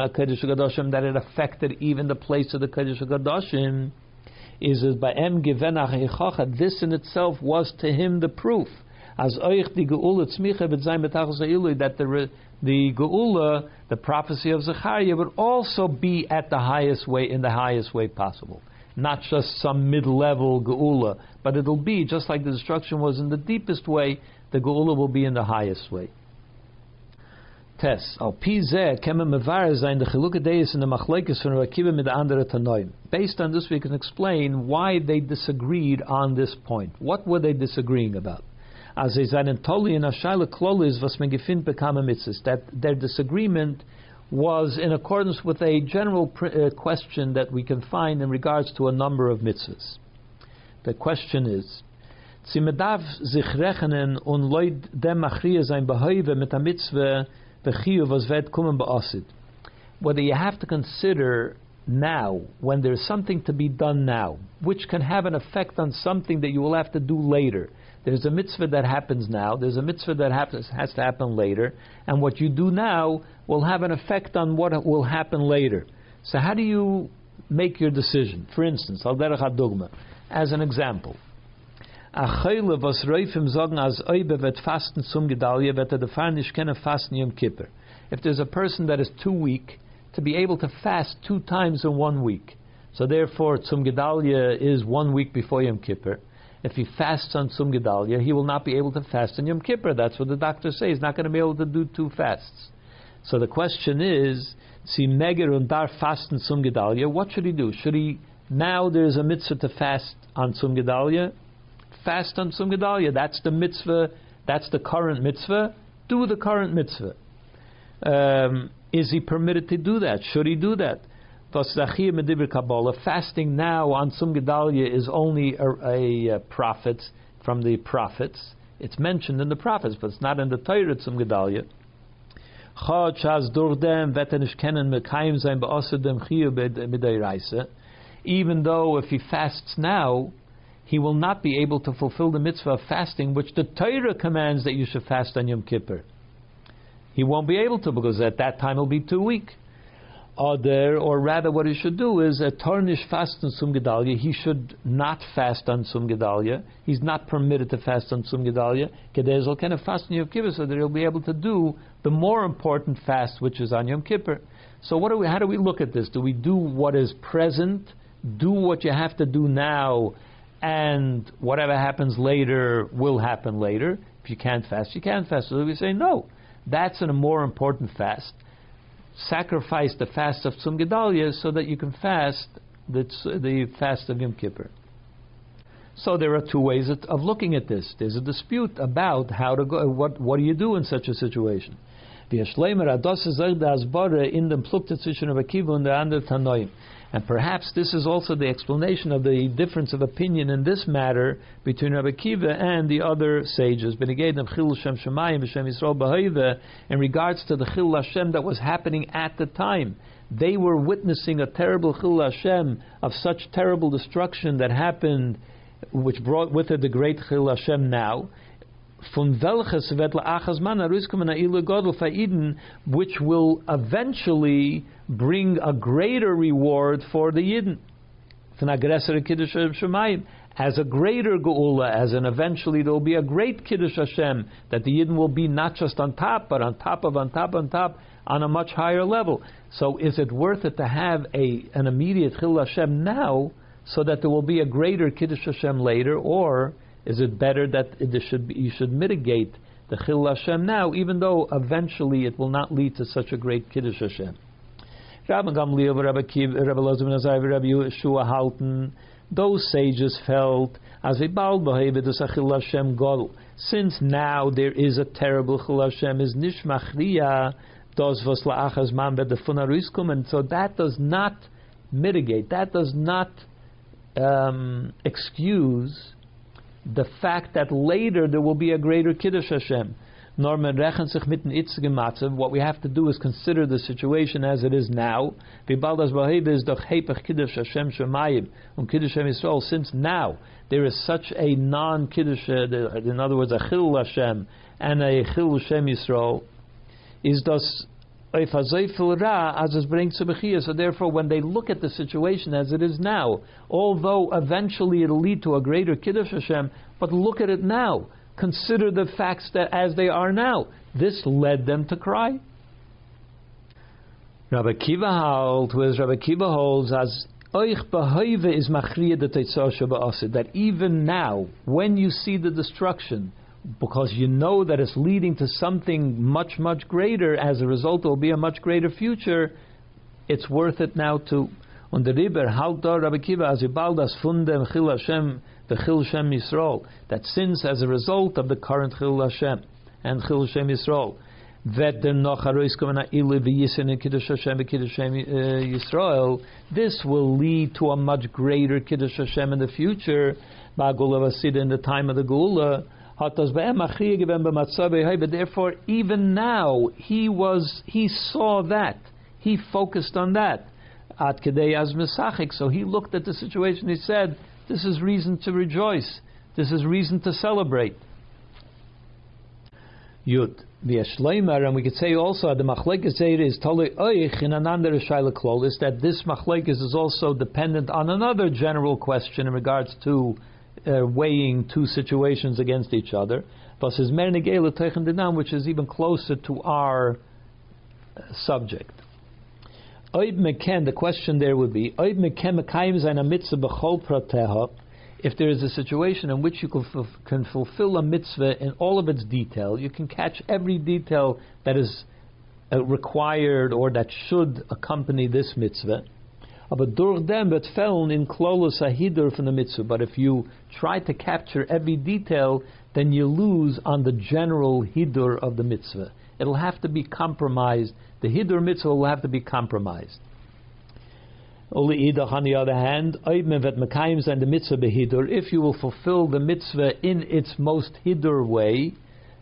that it affected even the place of the Kodesh Kodashim, is by em This in itself was to him the proof as euch die Geula tzmicha wird sein that the the Geula, the prophecy of Zechariah, would also be at the highest way, in the highest way possible. Not just some mid-level Geula, but it'll be just like the destruction was in the deepest way. The Geula will be in the highest way. Tes, al the deis in the machlekes from Rakiva mit andere tanoim. Based on this, we can explain why they disagreed on this point. What were they disagreeing about? As is an totally in a klolis was mitzvahs that their disagreement was in accordance with a general pr- uh, question that we can find in regards to a number of mitzvahs. The question is, Zimedav dem beheuve mit mitzvah. Whether you have to consider now, when there's something to be done now, which can have an effect on something that you will have to do later, there's a mitzvah that happens now. There's a mitzvah that happens, has to happen later. And what you do now will have an effect on what will happen later. So how do you make your decision? For instance, al as an example. Yom Kippur. If there's a person that is too weak to be able to fast two times in one week, so therefore zum Gedalje is one week before Yom Kippur, If he fasts on Tzum Gedalia, he will not be able to fast on Yom Kippur. That's what the doctor says. He's not going to be able to do two fasts. So the question is, Si Meger und Dar fasten Tzum Gedalia, what should he do? Should he, now there's a mitzvah to fast on Tzum Gedalia? Fast on Tzum Gedalia. That's the mitzvah, that's the current mitzvah. Do the current mitzvah. Um, is he permitted to do that? Should he do that? Fasting now on Tzum Gedalia is only a, a, prophet from the prophets. It's mentioned in the prophets, but it's not in the Torah Tzum Gedalia. Even though if he fasts now, he will not be able to fulfill the mitzvah of fasting, which the Torah commands that you should fast on Yom Kippur. He won't be able to because at that time he'll be too weak other, or rather, what he should do is a tarnish fast on Tzum Gedalia. He should not fast on Tzum Gedalia. He's not permitted to fast on Tzum Gedalia. Kedezel can fast on Yom Kippur so that he'll be able to do the more important fast, which is on Yom Kippur. So, what do we, how do we look at this? Do we do what is present? Do what you have to do now, and whatever happens later will happen later. If you can't fast, you can't fast. So we say no. That's a more important fast sacrifice the fast of Tzum Gedalia so that you can fast the, the fast of Yom Kippur. So there are two ways of looking at this. There's a dispute about how to go. What what do you do in such a situation? And perhaps this is also the explanation of the difference of opinion in this matter between Rabbi Kiva and the other sages. In regards to the Chil Hashem that was happening at the time, they were witnessing a terrible Chil Hashem of such terrible destruction that happened, which brought with it the great Chil Hashem now von welches wird man godel which will eventually bring a greater reward for the Yidden. As a greater geula, as an eventually there will be a great Kiddush Hashem, that the Yidden will be not just on top, but on top of, on top, on top, on a much higher level. So is it worth it to have a an immediate Chil Hashem now, so that there will be a greater Kiddush Hashem later, or is it better that it should be, you should mitigate the Chil Hashem now, even though eventually it will not lead to such a great Kiddush Hashem? Rabbi Gamliel, Rabbi Kiv, Rabbi Lozim Nazar, Rabbi Yeshua Halton, those sages felt as Hashem Gol. Since now there is a terrible Chil Hashem, is Nishmachriya, does was la'achas man and so that does not mitigate, that does not um, excuse the fact that later there will be a greater Kiddush Hashem. What we have to do is consider the situation as it is now. V'baldas v'heib is doch heipach Kiddush Hashem shemayim un Kiddush Hashem Since now there is such a non Kiddush, uh, in other words, a Chil Hashem and a Chil Hashem Yisrael, is thus so therefore, when they look at the situation as it is now, although eventually it'll lead to a greater kiddush Hashem, but look at it now. Consider the facts that as they are now. This led them to cry. Rabbi Kiva holds, whereas Rabbi Kiva holds as is that even now, when you see the destruction, because you know that it's leading to something much, much greater. As a result, there will be a much greater future. It's worth it now to. Und der Riber, halt da Rabbi Kiva, as bald das von dem Chil Hashem, the Chil Hashem Yisrael, that since as a result of the current Chil Hashem and Chil Hashem Yisrael, that the noch haroiskom na ilu v'yisen in Kiddush Hashem v'Kiddush uh, Yisrael, this will lead to a much greater Kiddush Hashem in the future, Ba'gula Vasid in the time of the Gula, therefore, even now, he was he saw that. He focused on that. At So he looked at the situation, he said, This is reason to rejoice. This is reason to celebrate. Yud. And we could say also the machlekes is totally oich in another is that this machlekes is also dependent on another general question in regards to uh, weighing two situations against each other. Which is even closer to our uh, subject. The question there would be: if there is a situation in which you can, can fulfill a mitzvah in all of its detail, you can catch every detail that is uh, required or that should accompany this mitzvah. But durch dem wird fällen in klolos ahidur from the mitzvah. But if you try to capture every detail, then you lose on the general hidur of the mitzvah. It'll have to be compromised. The hidur mitzvah will have to be compromised. Only idach, on the other hand, and the mitzvah if you will fulfill the mitzvah in its most hidur way,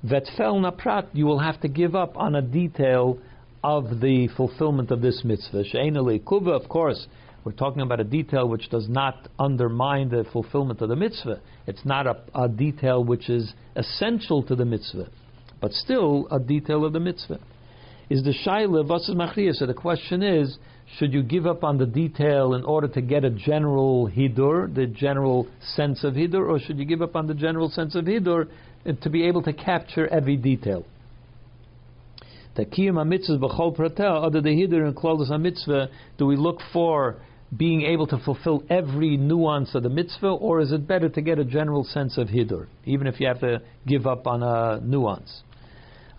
vetfel naprat, you will have to give up on a detail of the fulfillment of this mitzvah. She'enali kuva, of course, we're talking about a detail which does not undermine the fulfillment of the mitzvah. It's not a, a detail which is essential to the mitzvah, but still a detail of the mitzvah. Is the shaila vasas machriya? So the question is, should you give up on the detail in order to get a general hidur, the general sense of hidur, or should you give up on the general sense of hidur to be able to capture every detail? The kiyum mitzvah b'chol pratel, other the hidur and klolos mitzvah, do we look for being able to fulfill every nuance of the mitzvah, or is it better to get a general sense of hidur, even if you have to give up on a nuance?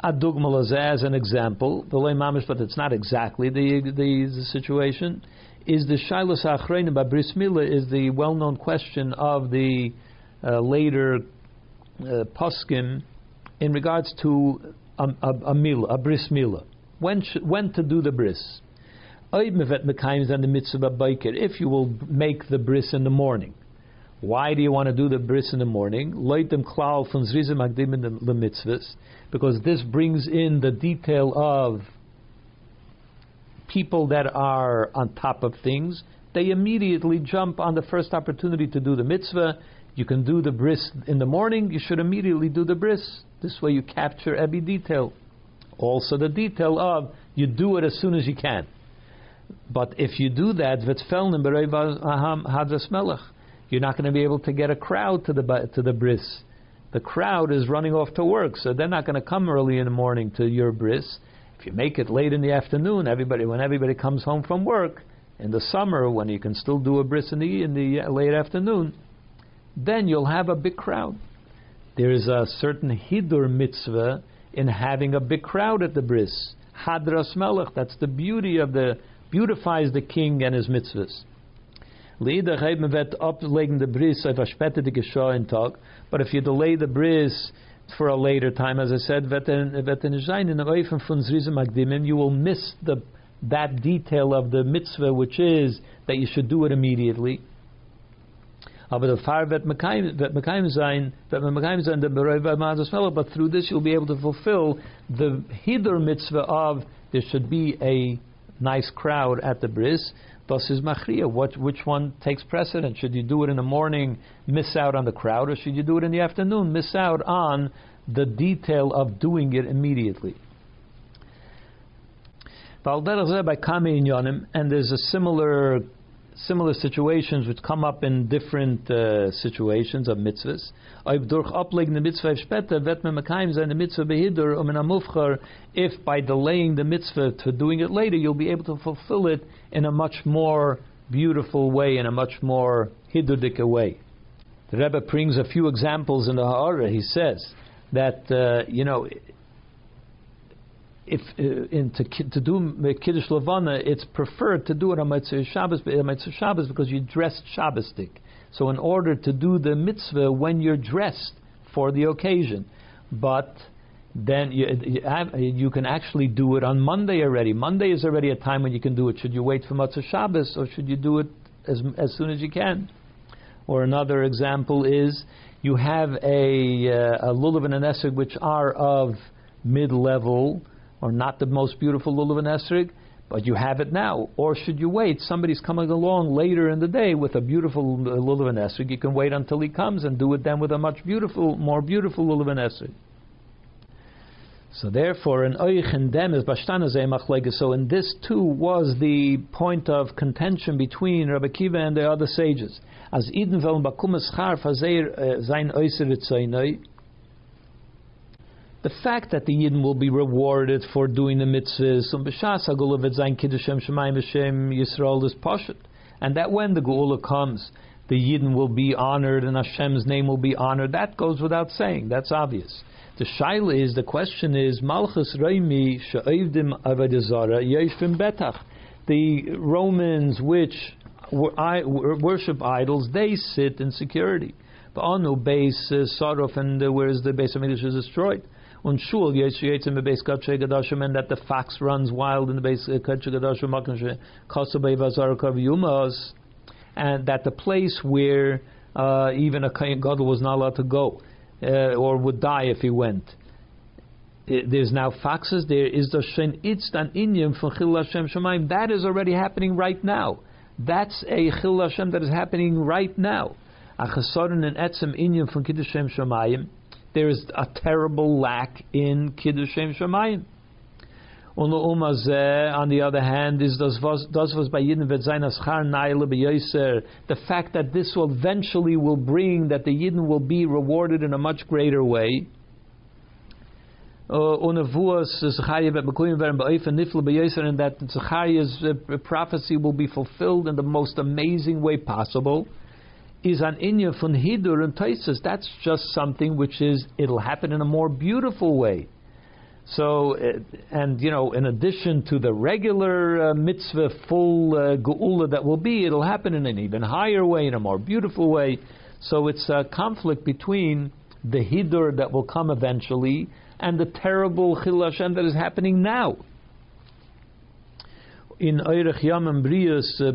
Adugmal as an example, the lay mamish, but it's not exactly the, the, the situation. Is the shilas achrein by bris milah is the well-known question of the uh, later uh, poskim in regards to a, a, a mila, a bris mila. When sh- when to do the bris? If you will make the bris in the morning, why do you want to do the bris in the morning? Because this brings in the detail of people that are on top of things. They immediately jump on the first opportunity to do the mitzvah. You can do the bris in the morning. You should immediately do the bris. This way, you capture every detail. Also, the detail of you do it as soon as you can. But if you do that, you're not going to be able to get a crowd to the to the bris. The crowd is running off to work, so they're not going to come early in the morning to your bris. If you make it late in the afternoon, everybody when everybody comes home from work in the summer, when you can still do a bris in the in the uh, late afternoon, then you'll have a big crowd. There is a certain hidur mitzvah in having a big crowd at the bris. Hadras melech. That's the beauty of the beautifies the king and his mitzvahs. Leider wird ablegen bris auf a in Tag, but if you delay the bris for a later time, as I said, wird in sein in von Zrizim you will miss the that detail of the mitzvah, which is that you should do it immediately. Ah, Aber far wird sein, wird sein the but through this you'll be able to fulfill the hidur mitzvah of there should be a nice crowd at the bris. Thus is machriya. What which one takes precedence? Should you do it in the morning, miss out on the crowd, or should you do it in the afternoon, miss out on the detail of doing it immediately? And there's a similar similar situations which come up in different uh, situations of mitzvahs. If by delaying the mitzvah to doing it later, you'll be able to fulfill it in a much more beautiful way, in a much more hidudik way. The Rebbe brings a few examples in the Ha'ara. He says that, uh, you know, if uh, in, to, to do kiddush levana, it's preferred to do it on Motzei Shabbos, Motzei Shabbos because you dress Shabbosdik. So in order to do the mitzvah when you're dressed for the occasion, but then you, you, have, you, can actually do it on Monday already. Monday is already a time when you can do it. Should you wait for Motzei Shabbos or should you do it as, as soon as you can? Or another example is you have a, uh, a lulav and an esrog which are of mid-level or not the most beautiful lulav and esrog, but you have it now. Or should you wait? Somebody's coming along later in the day with a beautiful lulav and esrog. You can wait until he comes and do it then with a much beautiful, more beautiful lulav and esrog. So therefore, in oich and dem is bashtana So in this too was the point of contention between Rabbi Kiva and the other sages. As Eden vel bakumas char fazeir sein eh, oiseret the fact that the Yidden will be rewarded for doing the mitzvahs, um is and that when the Geula comes, the Yidden will be honored and Hashem's name will be honored. That goes without saying. That's obvious. The shaila is the question is Malchus Reimi Sha'ivdim Avedizara Yeshvim Betach. The Romans which worship idols, they sit in security. But on the base Sarov and uh, whereas the base of English is destroyed. On shul in the base Kodesh Kodashim and that the fox runs wild in the base uh, Kodesh Kodashim Makashe Kasabay Vazar Yumas and that the place where uh, even a Kohen Gadol was not allowed to go uh, or would die if he went. There's now foxes there. Is the Shen Itzdan Inyam from Chil Hashem Shemaim? That is already happening right now. That's a Chil Hashem that is happening right now. A Chesaron and Etzem Inyam from Kiddush Shem Shemayim. There is a terrible lack in Kiddush Shem Shemayim. On the other hand, is was bei Yidden wird sein as char The fact that this will eventually will bring that the Yidden will be rewarded in a much greater way. Uh, and that Zechariah's uh, prophecy will be fulfilled in the most amazing way possible is an inya von hidur and taisus. That's just something which is it'll happen in a more beautiful way. So, uh, and you know, in addition to the regular uh, mitzvah full uh, geula that will be, it'll happen in an even higher way, in a more beautiful way. So it's a conflict between the hidur that will come eventually and the terrible chil Hashem that is happening now. In Eirech Yam Brius uh,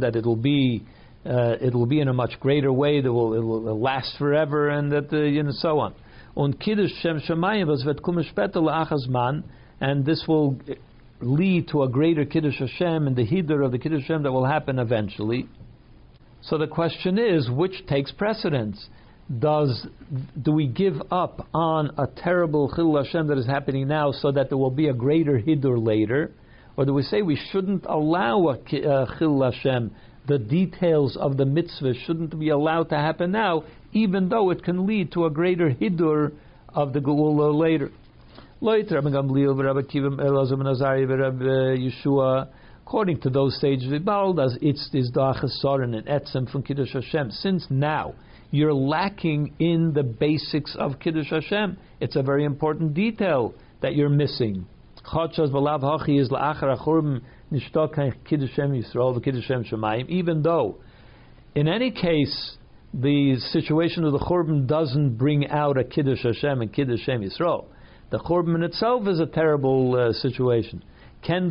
that it'll be uh, it'll be in a much greater way that will it will last forever and that uh, you know so on. On Kiddush Shem Shemayim was vet la'achas and this will lead to a greater Kiddush Hashem and the Hidur of the Kiddush Hashem that will happen eventually. So the question is, which takes precedence? Does do we give up on a terrible Chil Hashem that is happening now so that there will be a greater Hidur later? Or do we say we shouldn't allow a Chil Hashem the details of the mitzvah shouldn't be allowed to happen now, even though it can lead to a greater hidur of the geula later. According to those sages, as it's this dachasaran and etzem from Kiddush Hashem. Since now you're lacking in the basics of Kiddush Hashem, it's a very important detail that you're missing. Even though, in any case, the situation of the Churban doesn't bring out a Kiddush Hashem and Kiddush Shem Yisrael. The Churban itself is a terrible uh, situation. In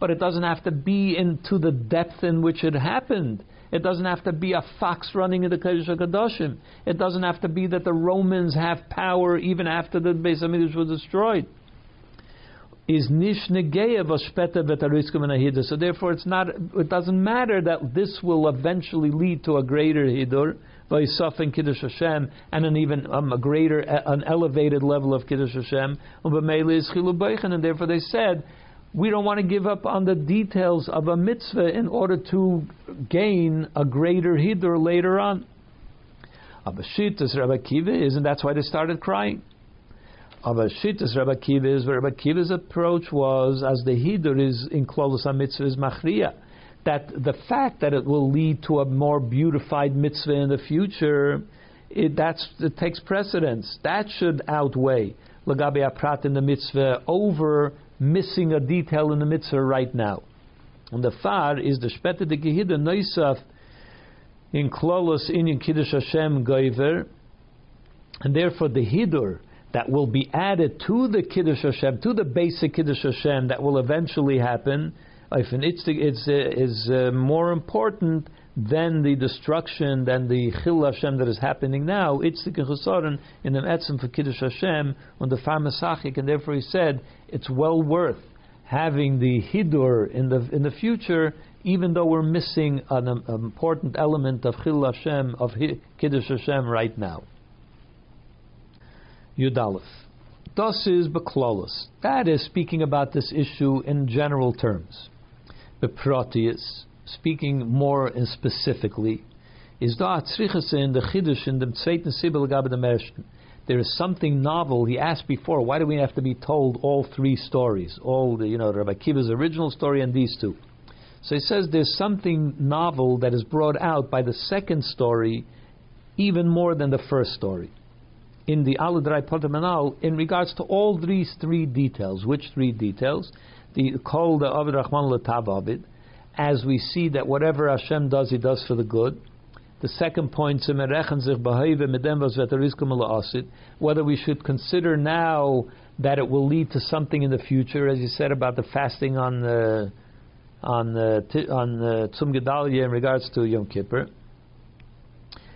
but it doesn't have to be into the depth in which it happened. It doesn't have to be a fox running in the Kodesh HaKadoshim. It doesn't have to be that the Romans have power even after the Beis Hamikdash was destroyed is nish negeya v'shpeta v'tariskum So therefore, it's not. It doesn't matter that this will eventually lead to a greater hidur v'yisaf and kiddush Hashem and an even um, a greater, an elevated level of kiddush Hashem. And therefore, they said. We don't want to give up on the details of a mitzvah in order to gain a greater hidur later on. Abashit, as Rabbi Kiva is, and that's why they started crying of a shittas Rabbi Kiva's, Rabbi Kiva's approach was as the hidur is in Klolos mitzvah is machria, that the fact that it will lead to a more beautified mitzvah in the future, it, that's, it takes precedence. That should outweigh lagabi aprat in the mitzvah over missing a detail in the mitzvah right now. And the far is the shpeta de gehida noisaf in Klolos in Kiddush Hashem goiver, and therefore the hidur that will be added to the Kiddush Hashem, to the basic Kiddush Hashem that will eventually happen, it's, it's, uh, is uh, more important than the destruction, than the Chil Hashem that is happening now. It's the Chesaron in the Etzim for Kiddush Hashem on the Farmasachik, and therefore he said it's well worth having the Hidur in the in the future, even though we're missing an, an important element of Chil Hashem, of Kiddush Hashem right now. Yudalef. Das is Beklolis. That is speaking about this issue in general terms. Beprotius, speaking more and specifically, is da in the chiddush in the. There is something novel. He asked before, why do we have to be told all three stories? All the, you know, Rabbi Kiva's original story and these two. So he says there's something novel that is brought out by the second story even more than the first story. In the Aladrai Potamanal, in regards to all these three details, which three details? The call the Avid Rahman Latav as we see that whatever Hashem does, He does for the good. The second point, whether we should consider now that it will lead to something in the future, as you said about the fasting on the on uh, the on the Tzum Gedalia in regards to Yom Kippur.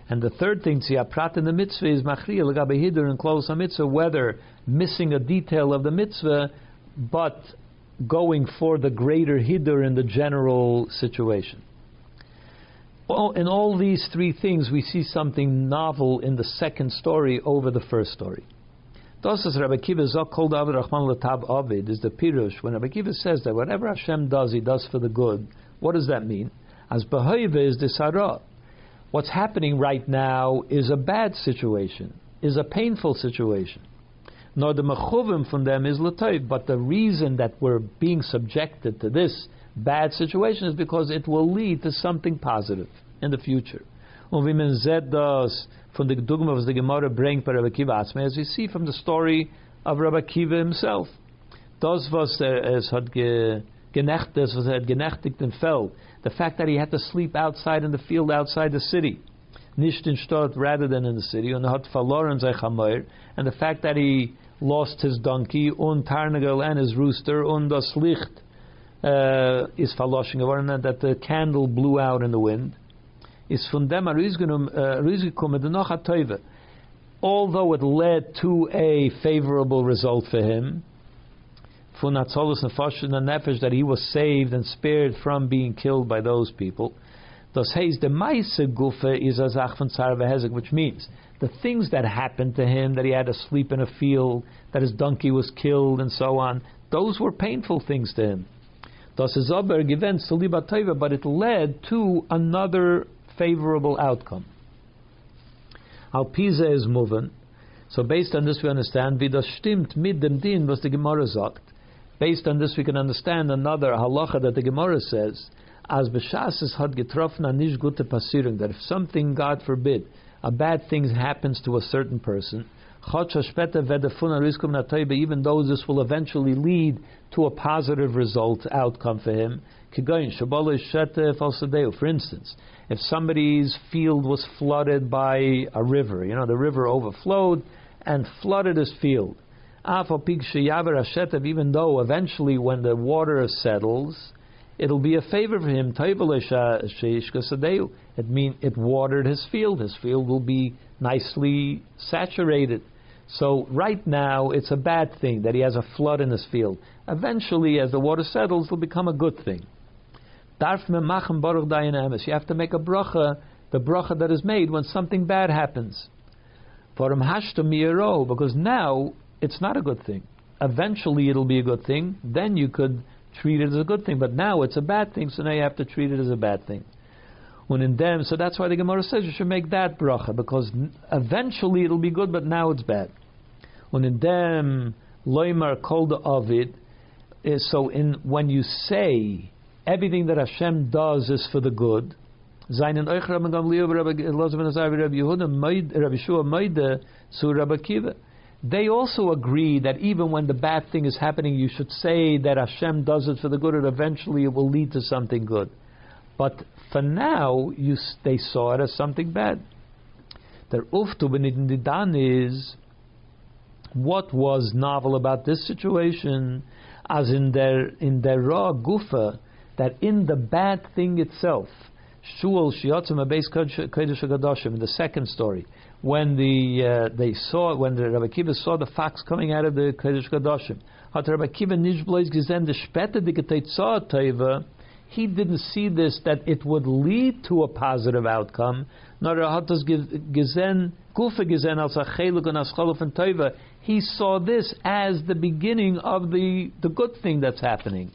And the third thing, prat in the mitzvah is machriya legabe hidur and close a mitzvah, whether missing a detail of the mitzvah, but going for the greater hidur in the general situation. Well, in all these three things, we see something novel in the second story over the first story. Tosas Rabbi Kiva Zok called Avid Rahman Latab Avid is the Pirush. When Rabbi Kiva says that whatever Hashem does, He does for the good, what does that mean? As Behoive is the Sarah. What's happening right now is a bad situation, is a painful situation. Nor the mechuvim from them is latoiv, but the reason that we're being subjected to this bad situation is because it will lead to something positive in the future. Das von der Dogma, was the Gemara bringt bei Rabbi Kiva as we see from the story of Rabbi Kiva himself. Das, was er, es was er hat genechtigt im Feld, the fact that he had to sleep outside in the field outside the city, nicht in Stadt rather than in the city, and the fact that he lost his donkey, und Tarnagel and his rooster, und das Licht uh, is verloschen geworden, that the candle blew out in the wind, is von dem rausgekommen, noch. Although it led to a favorable result for him, von Atzolus and Nefesh, that he was saved and spared from being killed by those people. Das heißt, the Maise Gufe is a Zach von Hezek, which means the things that happened to him, that he had to sleep in a field, that his donkey was killed, and so on, those were painful things to him. Das is aber given but it led to another favorable outcome. Al Pisa is moving. So based on this we understand, wie stimmt mit dem Din, was the Gemara sagt. Based on this we can understand another halacha that the Gemara says, as b'shas is had getroffen anish gute that if something, God forbid, a bad thing happens to a certain person, even though this will eventually lead to a positive result outcome for him. For instance, if somebody's field was flooded by a river, you know, the river overflowed and flooded his field. Even though eventually when the water settles, it'll be a favor for him. It means it watered his field. His field will be nicely saturated. So right now it's a bad thing that he has a flood in his field. Eventually, as the water settles, it'll become a good thing. You have to make a bracha, the bracha that is made when something bad happens. For him because now it's not a good thing. Eventually it'll be a good thing, then you could treat it as a good thing. But now it's a bad thing, so now you have to treat it as a bad thing. When in them, so that's why the Gemara says you should make that bracha, because eventually it'll be good, but now it's bad. When in them, loimar kol the avid, so in when you say everything that Hashem does is for the good. They also agree that even when the bad thing is happening, you should say that Hashem does it for the good, and eventually it will lead to something good. But for now, you, they saw it as something bad. Their uftu b'nidan is what was novel about this situation, as in their in their raw gufa that in the bad thing itself, Shul Shiatzim Abeis Kodesh in the second story, when the uh, they saw when the Rabbi Kiva saw the fox coming out of the Kodesh hat Rabbi Kiva the he didn't see this that it would lead to a positive outcome. Nor hat das gesehen Gufe gesehen als a Cheluk und as Teva. He saw this as the beginning of the the good thing that's happening.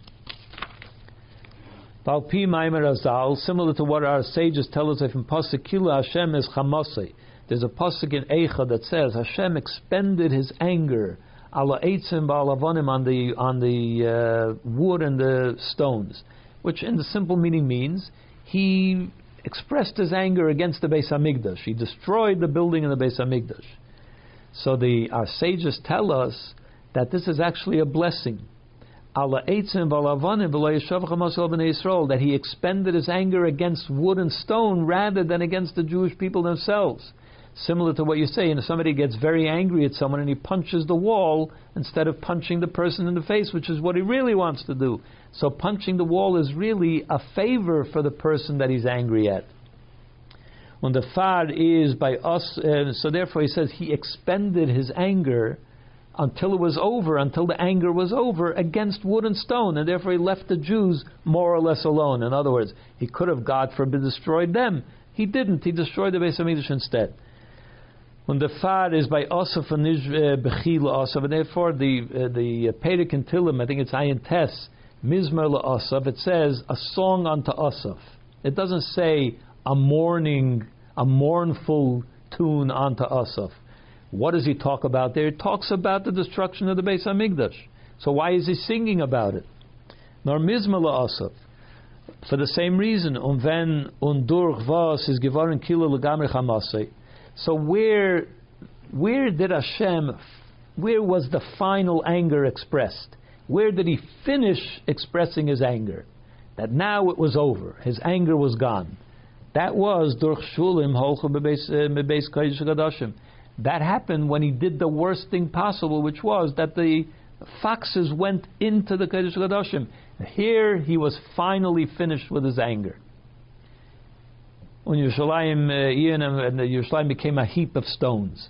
Valpi Maimer Azal, similar to what our sages tell us from Pasuk Kila Hashem is Chamase. There's a Pasuk in Eicha that says Hashem expended his anger ala eitzim on the on the uh, wood and the stones. which in the simple meaning means he expressed his anger against the Beis Hamikdash. He destroyed the building in the Beis Hamikdash. So the our sages tell us that this is actually a blessing. That he expended his anger against wood and stone rather than against the Jewish people themselves. Similar to what you say, and somebody gets very angry at someone and he punches the wall instead of punching the person in the face, which is what he really wants to do. So punching the wall is really a favor for the person that he's angry at. When the far is by us, uh, so therefore he says he expended his anger until it was over, until the anger was over against wood and stone, and therefore he left the Jews more or less alone. In other words, he could have, God forbid, destroyed them. He didn't. He destroyed the Beis Hamikdash instead. When the far is by Asaf and uh, Bechila Asaf, and therefore the uh, the uh, Perek and I think it's Ayin Tes, Mizmer Asaf, it says a song unto Asaf. It doesn't say a mourning, a mournful tune unto Asaf. What does he talk about there? He talks about the destruction of the Beis Hamikdash. So why is he singing about it? Nor Mizmala Asaf. For the same reason, um wenn und durch was is geworden kilo legamre chamasei. So where where did Hashem where was the final anger expressed? Where did he finish expressing his anger? That now it was over. His anger was gone. That was durch shulim bebeis uh, kodesh that happened when he did the worst thing possible, which was that the foxes went into the Kodesh Kodashim. Here he was finally finished with his anger. When Yerushalayim, uh, and Yerushalayim became a heap of stones.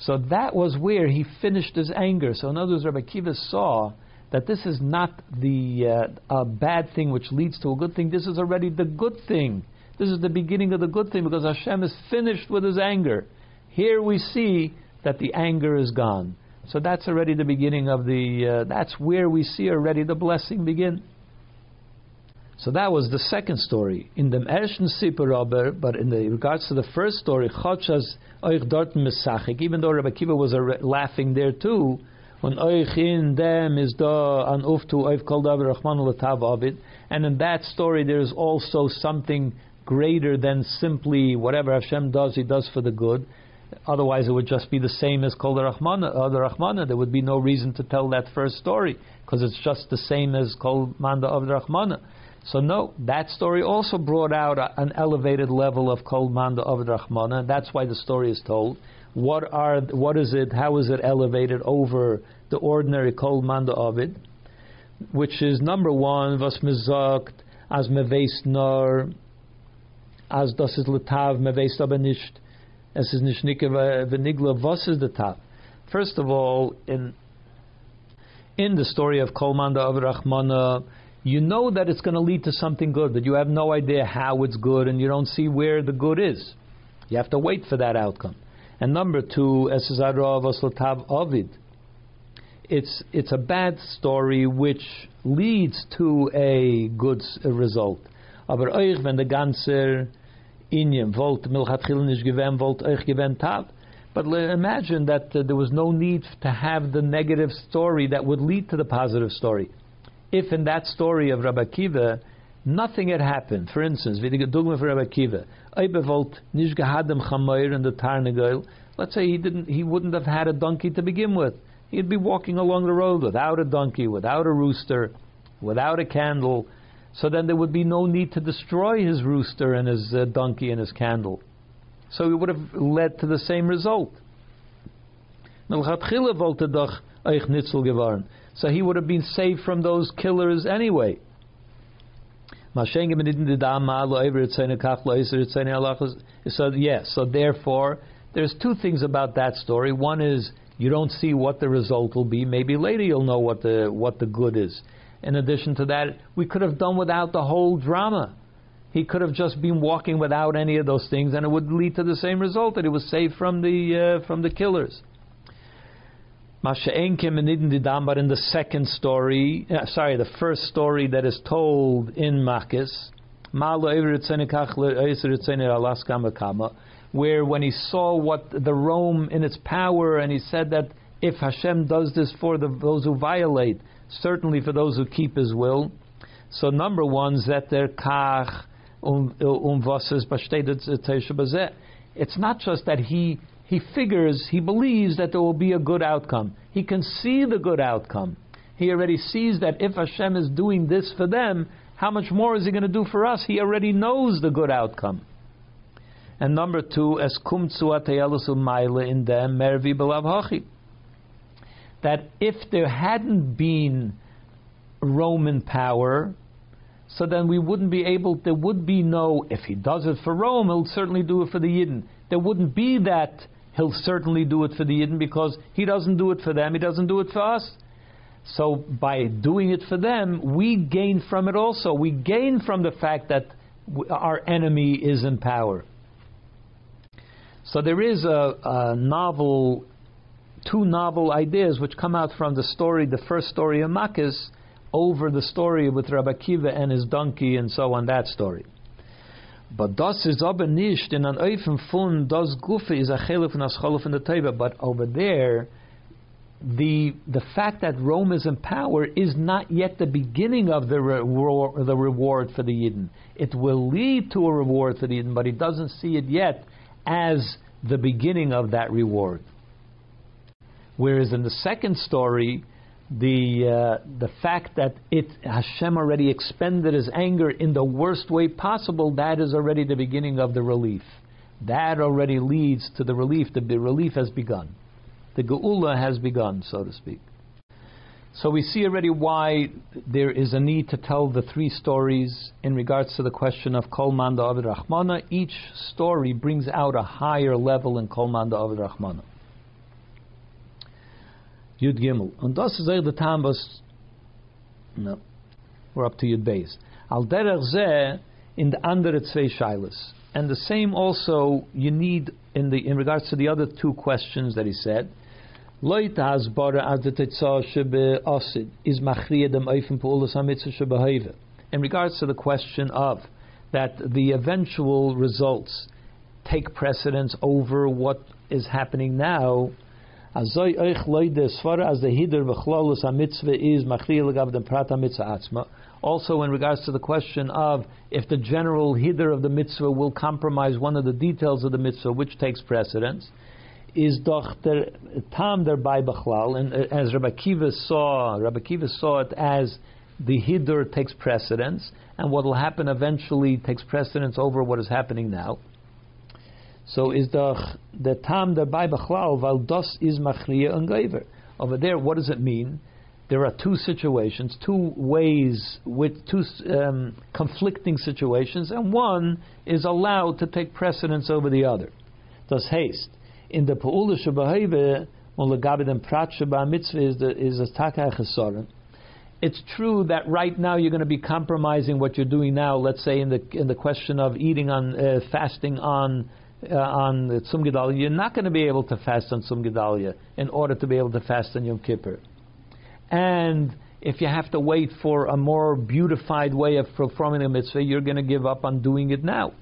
So that was where he finished his anger. So in other words, Rabbi Kiva saw that this is not the uh, bad thing which leads to a good thing. This is already the good thing. This is the beginning of the good thing because Hashem is finished with his anger. Here we see that the anger is gone. So that's already the beginning of the, uh, that's where we see already the blessing begin. So that was the second story. In the Ersten Sipper but in the regards to the first story, Chotshas Oich Dorten Mesachik, even though Rabbi Kiva was laughing there too, when Oich in them is da an uftu Oich Kol Davar Latav Ovid, and in that story there is also something greater than simply whatever Hashem does, He does for the good. Otherwise, it would just be the same as Kol Rachmana. Uh. There would be no reason to tell that first story because it's just the same as Kol Manda of Rachmana. So no, that story also brought out a, an elevated level of Kol Manda of Rachmana. That's why the story is told. What are what is it? How is it elevated over the ordinary Kol Manda of it? Which is number one, was as meveist nor as das is letav meveist aber es ist nicht venigla, was is the top? First of all, in in the story of Kolmanda of Rachmana, you know that it's going to lead to something good, but you have no idea how it's good, and you don't see where the good is. You have to wait for that outcome. And number two, Ovid. It's it's a bad story which leads to a good result. Volt volt But imagine that uh, there was no need to have the negative story that would lead to the positive story. If in that story of Rabbi Kiva, nothing had happened, for instance, wie die Dogma for Rabbi Kiva, Eibevolt nicht gehadem chamoir in the let's say he didn't, he wouldn't have had a donkey to begin with. He'd be walking along the road without a donkey, without a rooster, without a candle, so then there would be no need to destroy his rooster and his uh, donkey and his candle. So it would have led to the same result. So he would have been saved from those killers anyway. So yes, so therefore, there's two things about that story. One is you don't see what the result will be. Maybe later you'll know what the what the good is. In addition to that, we could have done without the whole drama. He could have just been walking without any of those things, and it would lead to the same result that he was saved from the uh, from the killers. But in the second story, uh, sorry, the first story that is told in Makkos, where when he saw what the Rome in its power, and he said that if Hashem does this for the, those who violate, certainly for those who keep His will. So number one, zeter kach um um was es It's not just that he he figures, he believes that there will be a good outcome. He can see the good outcome. He already sees that if Hashem is doing this for them, how much more is he going to do for us? He already knows the good outcome. And number two, as kum in them mervi belav That if there hadn't been Roman power, so then we wouldn't be able, there would be no, if he does it for Rome, he'll certainly do it for the Yidden. There wouldn't be that he'll certainly do it for the Yidden because he doesn't do it for them, he doesn't do it for us. So by doing it for them, we gain from it also. We gain from the fact that our enemy is in power. So there is a, a novel, two novel ideas which come out from the story, the first story of Makkos, over the story with Rabbi Kiva and his donkey and so on, that story. But das is aber nicht in an Eufen fun das Gufe is a chelef and ascholef in the Teva. But over there, the the fact that Rome is in power is not yet the beginning of the the reward for the Yidden. It will lead to a reward for the Yidden, but he doesn't see it yet as the beginning of that reward. Whereas in the second story, the uh, the fact that it Hashem already expended His anger in the worst way possible, that is already the beginning of the relief. That already leads to the relief. The relief has begun. The geula has begun, so to speak. So we see already why there is a need to tell the three stories in regards to the question of Kol Manda Avid Rachmana. Each story brings out a higher level in Kol Manda Avid Rachmana. Yud Gimel. Und das ist the Tam, was, no, we're up to Yud Beis. Al derech zeh in the andere zwei Shailas. And the same also you need in the in regards to the other two questions that he said. Loit hasbara as the tetzah shebe osid is machriya dem oifen pa'ulas hamitzah shebehave. In regards to the question of that the eventual results take precedence over what is happening now, Azoy as as the hider v'chlolus ha-mitzvah is machriya legav dem prat ha-mitzvah atzma. Also in regards to the question of if the general hider of the mitzvah will compromise one of the details of the mitzvah, which takes precedence, is doch der tam der by bechlal, and uh, as Rabbi Kiva saw, Rabbi Kiva saw it as the hider takes precedence, and what will happen eventually takes precedence over what is happening now. So is the the tam der by bechlal val das is machriya and gaiver. Over there, what does it mean? There are two situations, two ways with two um, conflicting situations, and one is allowed to take precedence over the other. Thus haste in the Pa'ula Lagabi den Prat Shabah Mitzvah is the is a Taka It's true that right now you're going to be compromising what you're doing now. Let's say in the in the question of eating on uh, fasting on uh, on Tzum Gedalia, you're not going to be able to fast on Tzum Gedalia in order to be able to fast on Yom Kippur. And if you have to wait for a more beautified way of performing the mitzvah, you're going to give up on doing it now.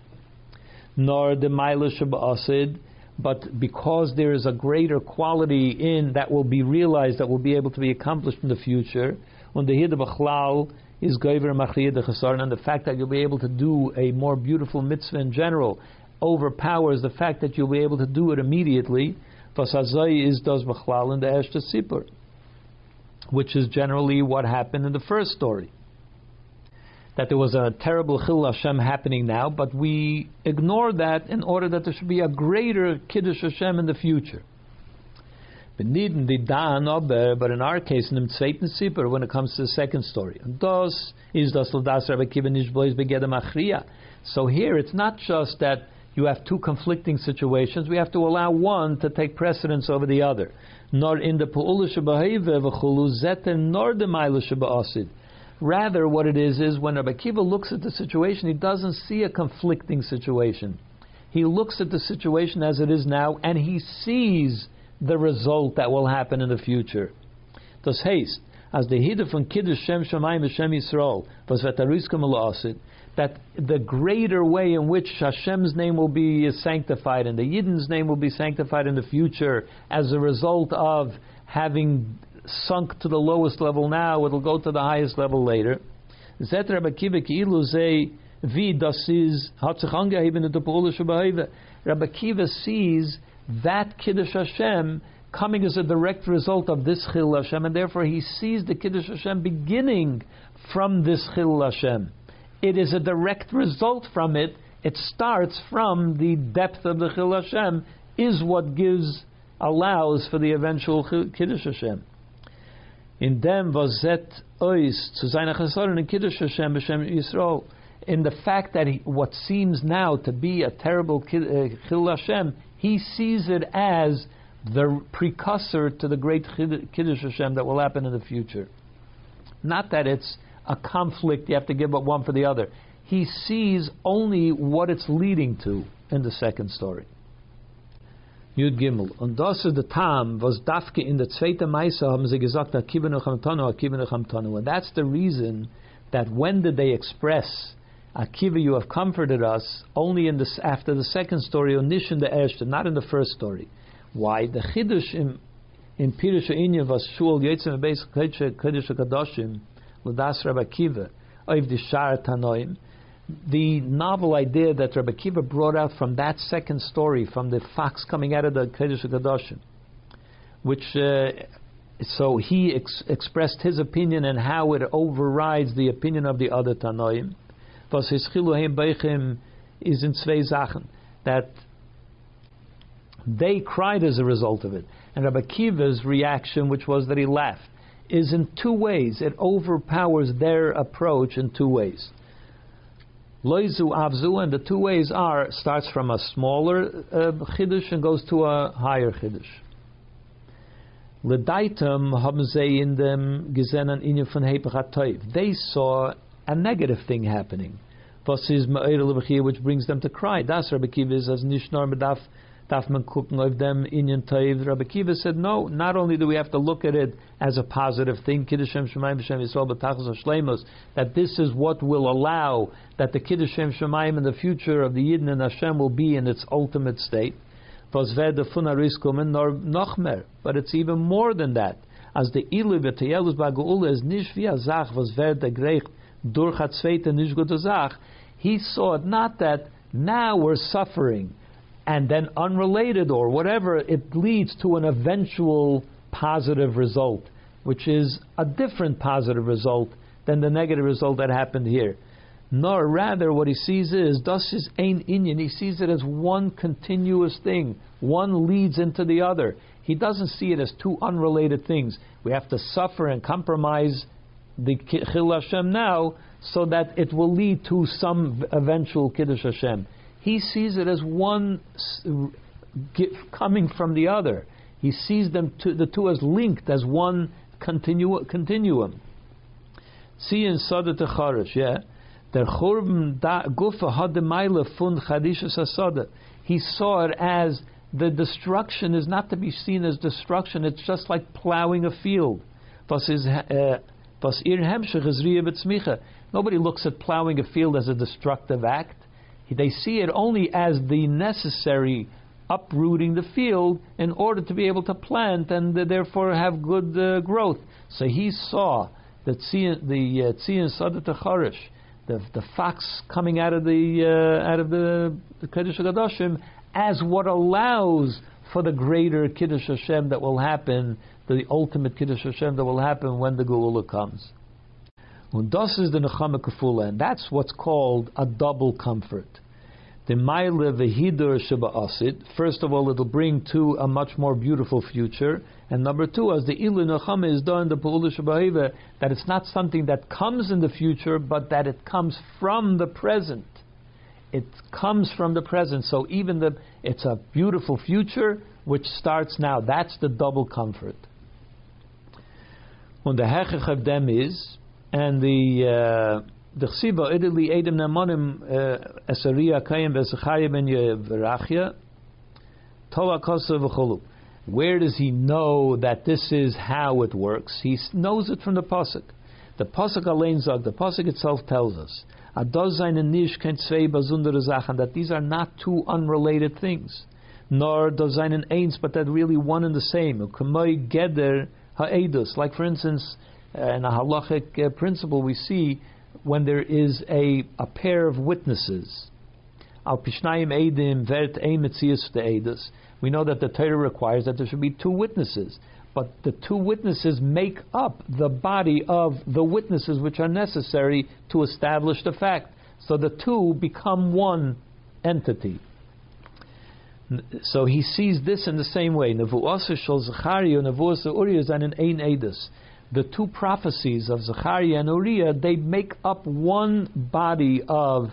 Nor the Asid, but because there is a greater quality in that will be realized, that will be able to be accomplished in the future, when the Hid Bachlal is Gaiver Machiyah de and the fact that you'll be able to do a more beautiful mitzvah in general, overpowers the fact that you'll be able to do it immediately. Fasazai is does machlal in the Eshta Sipur, which is generally what happened in the first story. That there was a terrible Chil Hashem happening now, but we ignore that in order that there should be a greater Kiddush Hashem in the future. But in our case, in the when it comes to the second story, das is das Ladas Rabbi Kiva Begedem Achriya. So here, it's not just that you have two conflicting situations, we have to allow one to take precedence over the other. Nor in the nor the Rather, what it is is when Rabbi Kiva looks at the situation, he doesn't see a conflicting situation. He looks at the situation as it is now, and he sees the result that will happen in the future. Das haste as the hide von Kiddush Shem Shemayim Shem Yisrael, was vetariskum that the greater way in which Hashem's name will be sanctified and the Yidden's name will be sanctified in the future as a result of having sunk to the lowest level now, it'll go to the highest level later. Rabbi Kiva sees that Kiddush Hashem coming as a direct result of this Chil Hashem, and therefore he sees the Kiddush Hashem beginning from this Chil Hashem. It is a direct result from it. It starts from the depth of the Chil Hashem, is what gives, allows for the eventual Kiddush Hashem. In dem was ois zu seiner Chesoren in Kiddush Hashem b'Shem Yisrael. In the fact that he, what seems now to be a terrible uh, Chil Hashem, he sees it as the precursor to the great Kiddush Hashem that will happen in the future. Not that it's a conflict, you have to give up one for the other. He sees only what it's leading to in the second story. Yud Gimel. Und das ist der Tam, was Dafke in der zweite Meise haben sie gesagt, Akiva Nechamtanu, Akiva Nechamtanu. And that's the reason that when did they express Akiva, you have comforted us, only in this, after the second story, Onishin the Erste, not in the first story. Why? The Chiddush in, in Pirush Inyan was Shul Yetzim Beis Chiddush HaKadoshim, Rabbi Akiva, Oiv Dishar Tanoim, the novel idea that Rabbi Kiva brought out from that second story, from the fox coming out of the Kodesh Kodashim, which uh, so he ex- expressed his opinion and how it overrides the opinion of the other Tanoim. Was his chiluhem beichem is in zwei Sachen that they cried as a result of it, and Rabbi Kiva's reaction, which was that he laughed, is in two ways. It overpowers their approach in two ways. Loizu avzu, and the two ways are starts from a smaller uh, chiddush and goes to a higher chiddush. Ledaitem haben in dem gesehen inyan von They saw a negative thing happening. Which brings them to cry. Das Rabbi Kiva is as medaf darf man gucken auf dem Inyan Taiv. Rabbi Kiva said, no, not only do we have to look at it as a positive thing, Kiddushim Shemayim B'Shem Yisrael B'Tachas HaShlemos, that this is what will allow that the Kiddushim Shemayim in the future of the Yidden and Hashem will be in its ultimate state. But it's even more than that. As the Ilu v'Tayelus Ba'Geula is nish v'Azach was verde greich durch hat zweite nish Zach. He saw it not that now we're suffering and then unrelated or whatever, it leads to an eventual positive result, which is a different positive result than the negative result that happened here. Nor rather, what he sees is thus is ain inyan. He sees it as one continuous thing. One leads into the other. He doesn't see it as two unrelated things. We have to suffer and compromise the Chil Hashem now so that it will lead to some eventual Kiddush Hashem. He sees it as one coming from the other. He sees them to, the two as linked as one continu- continuum. See in Sada Techarish, yeah. Der Churban Gufa had the fun Chadishas. He saw it as the destruction is not to be seen as destruction. It's just like plowing a field. Uh, Nobody looks at plowing a field as a destructive act. They see it only as the necessary uprooting the field in order to be able to plant and uh, therefore have good uh, growth. So he saw that the uh, Tzion Sadat Charish, the the fox coming out of the uh, out of the, Kodesh Kodashim, as what allows for the greater Kiddush Hashem that will happen, the ultimate Kiddush Hashem that will happen when the Geula comes. Und is the Nechama Kefula, and that's what's called a double comfort. The Maile Vehidur Asid. First of all, it'll bring to a much more beautiful future. And number two, as the Ilu Nechama is done, the Pa'ula Shabbahiva, that it's not something that comes in the future, but that it comes from the present. It comes from the present. So even the, it's a beautiful future which starts now. That's the double comfort. Und the Hechech of them is and the uh, the chsiba idli edem namanim uh, esaria kayim v'zechaya ben yerachia toa kosa v'cholu. Where does he know that this is how it works? He knows it from the pasuk. The pasuk alein zog. The pasuk itself tells us that these are not two unrelated things. Nor does einen eins, but that really one and the same. Like for instance, uh, in a halachic uh, principle, we see when there is a, a pair of witnesses. Al pishnayim edim vert edus. We know that the Torah requires that there should be two witnesses, but the two witnesses make up the body of the witnesses which are necessary to establish the fact. So the two become one entity. So he sees this in the same way. The two prophecies of Zechariah and Uriah, they make up one body of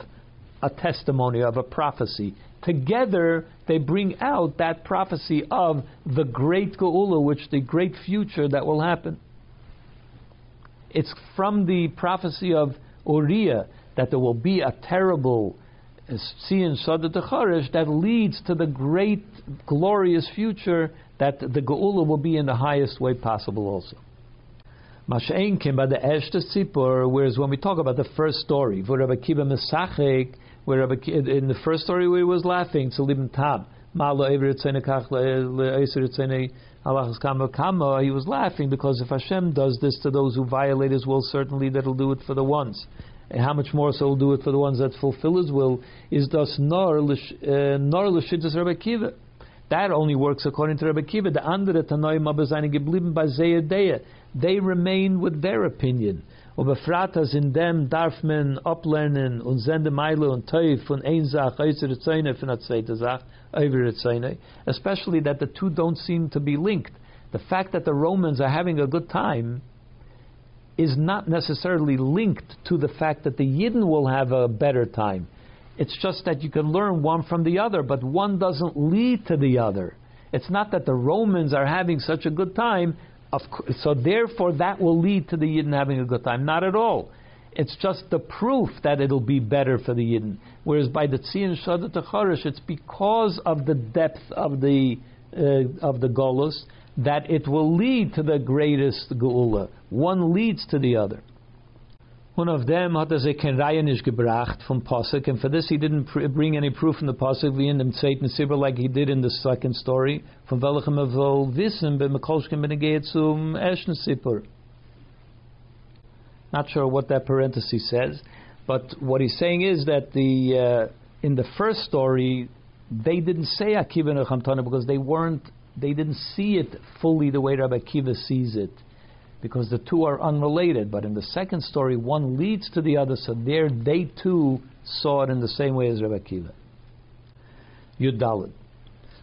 a testimony, of a prophecy. Together, they bring out that prophecy of the great Geula, which the great future that will happen. It's from the prophecy of Uriah that there will be a terrible Siyan Sada Charish that leads to the great, glorious future that the Geula will be in the highest way possible also. Masha'in came by the Sipur, whereas when we talk about the first story, Rabbi Kiva Mesachek, where Rabbi, in the first story where he was laughing, to Libn Tab, he was laughing because if Hashem does this to those who violate His will, certainly that'll do it for the ones and how much more so will do it for the ones that fulfill his will, is thus nor uh, nor l'shittas Rabbi Kiva. That only works according to Rabbi Kiva. The andere Tanoim aber seine Zeyadea. They remain with their opinion. Um, Ubefratas in darf uplernen und sende Meile und Teuf von Zäune von der zweite Sach, Zäune. Especially that the two don't seem to be linked. The fact that the Romans are having a good time is not necessarily linked to the fact that the Yidden will have a better time. It's just that you can learn one from the other, but one doesn't lead to the other. It's not that the Romans are having such a good time, so therefore that will lead to the Yidden having a good time. Not at all. It's just the proof that it'll be better for the Yidden. Whereas by the Tzion Shadat Charish, it's because of the depth of the uh, of the Golus that it will lead to the greatest Geula. One leads to the other. One of them hat er sich kein Reihen gebracht from Pasuk, and for this he didn't bring any proof from the Pasuk, wie in dem zweiten Sibber, like he did in the second story, from welchem er wohl wissen, bei Mekolschken benegeit zum ersten Sibber. Not sure what that parenthesis says, but what he's saying is that the uh, in the first story, they didn't say Akiva and because they weren't they didn't see it fully the way Rabbi Kiva sees it, because the two are unrelated. But in the second story, one leads to the other, so there they too saw it in the same way as Rabbi Kiva. Yudalid.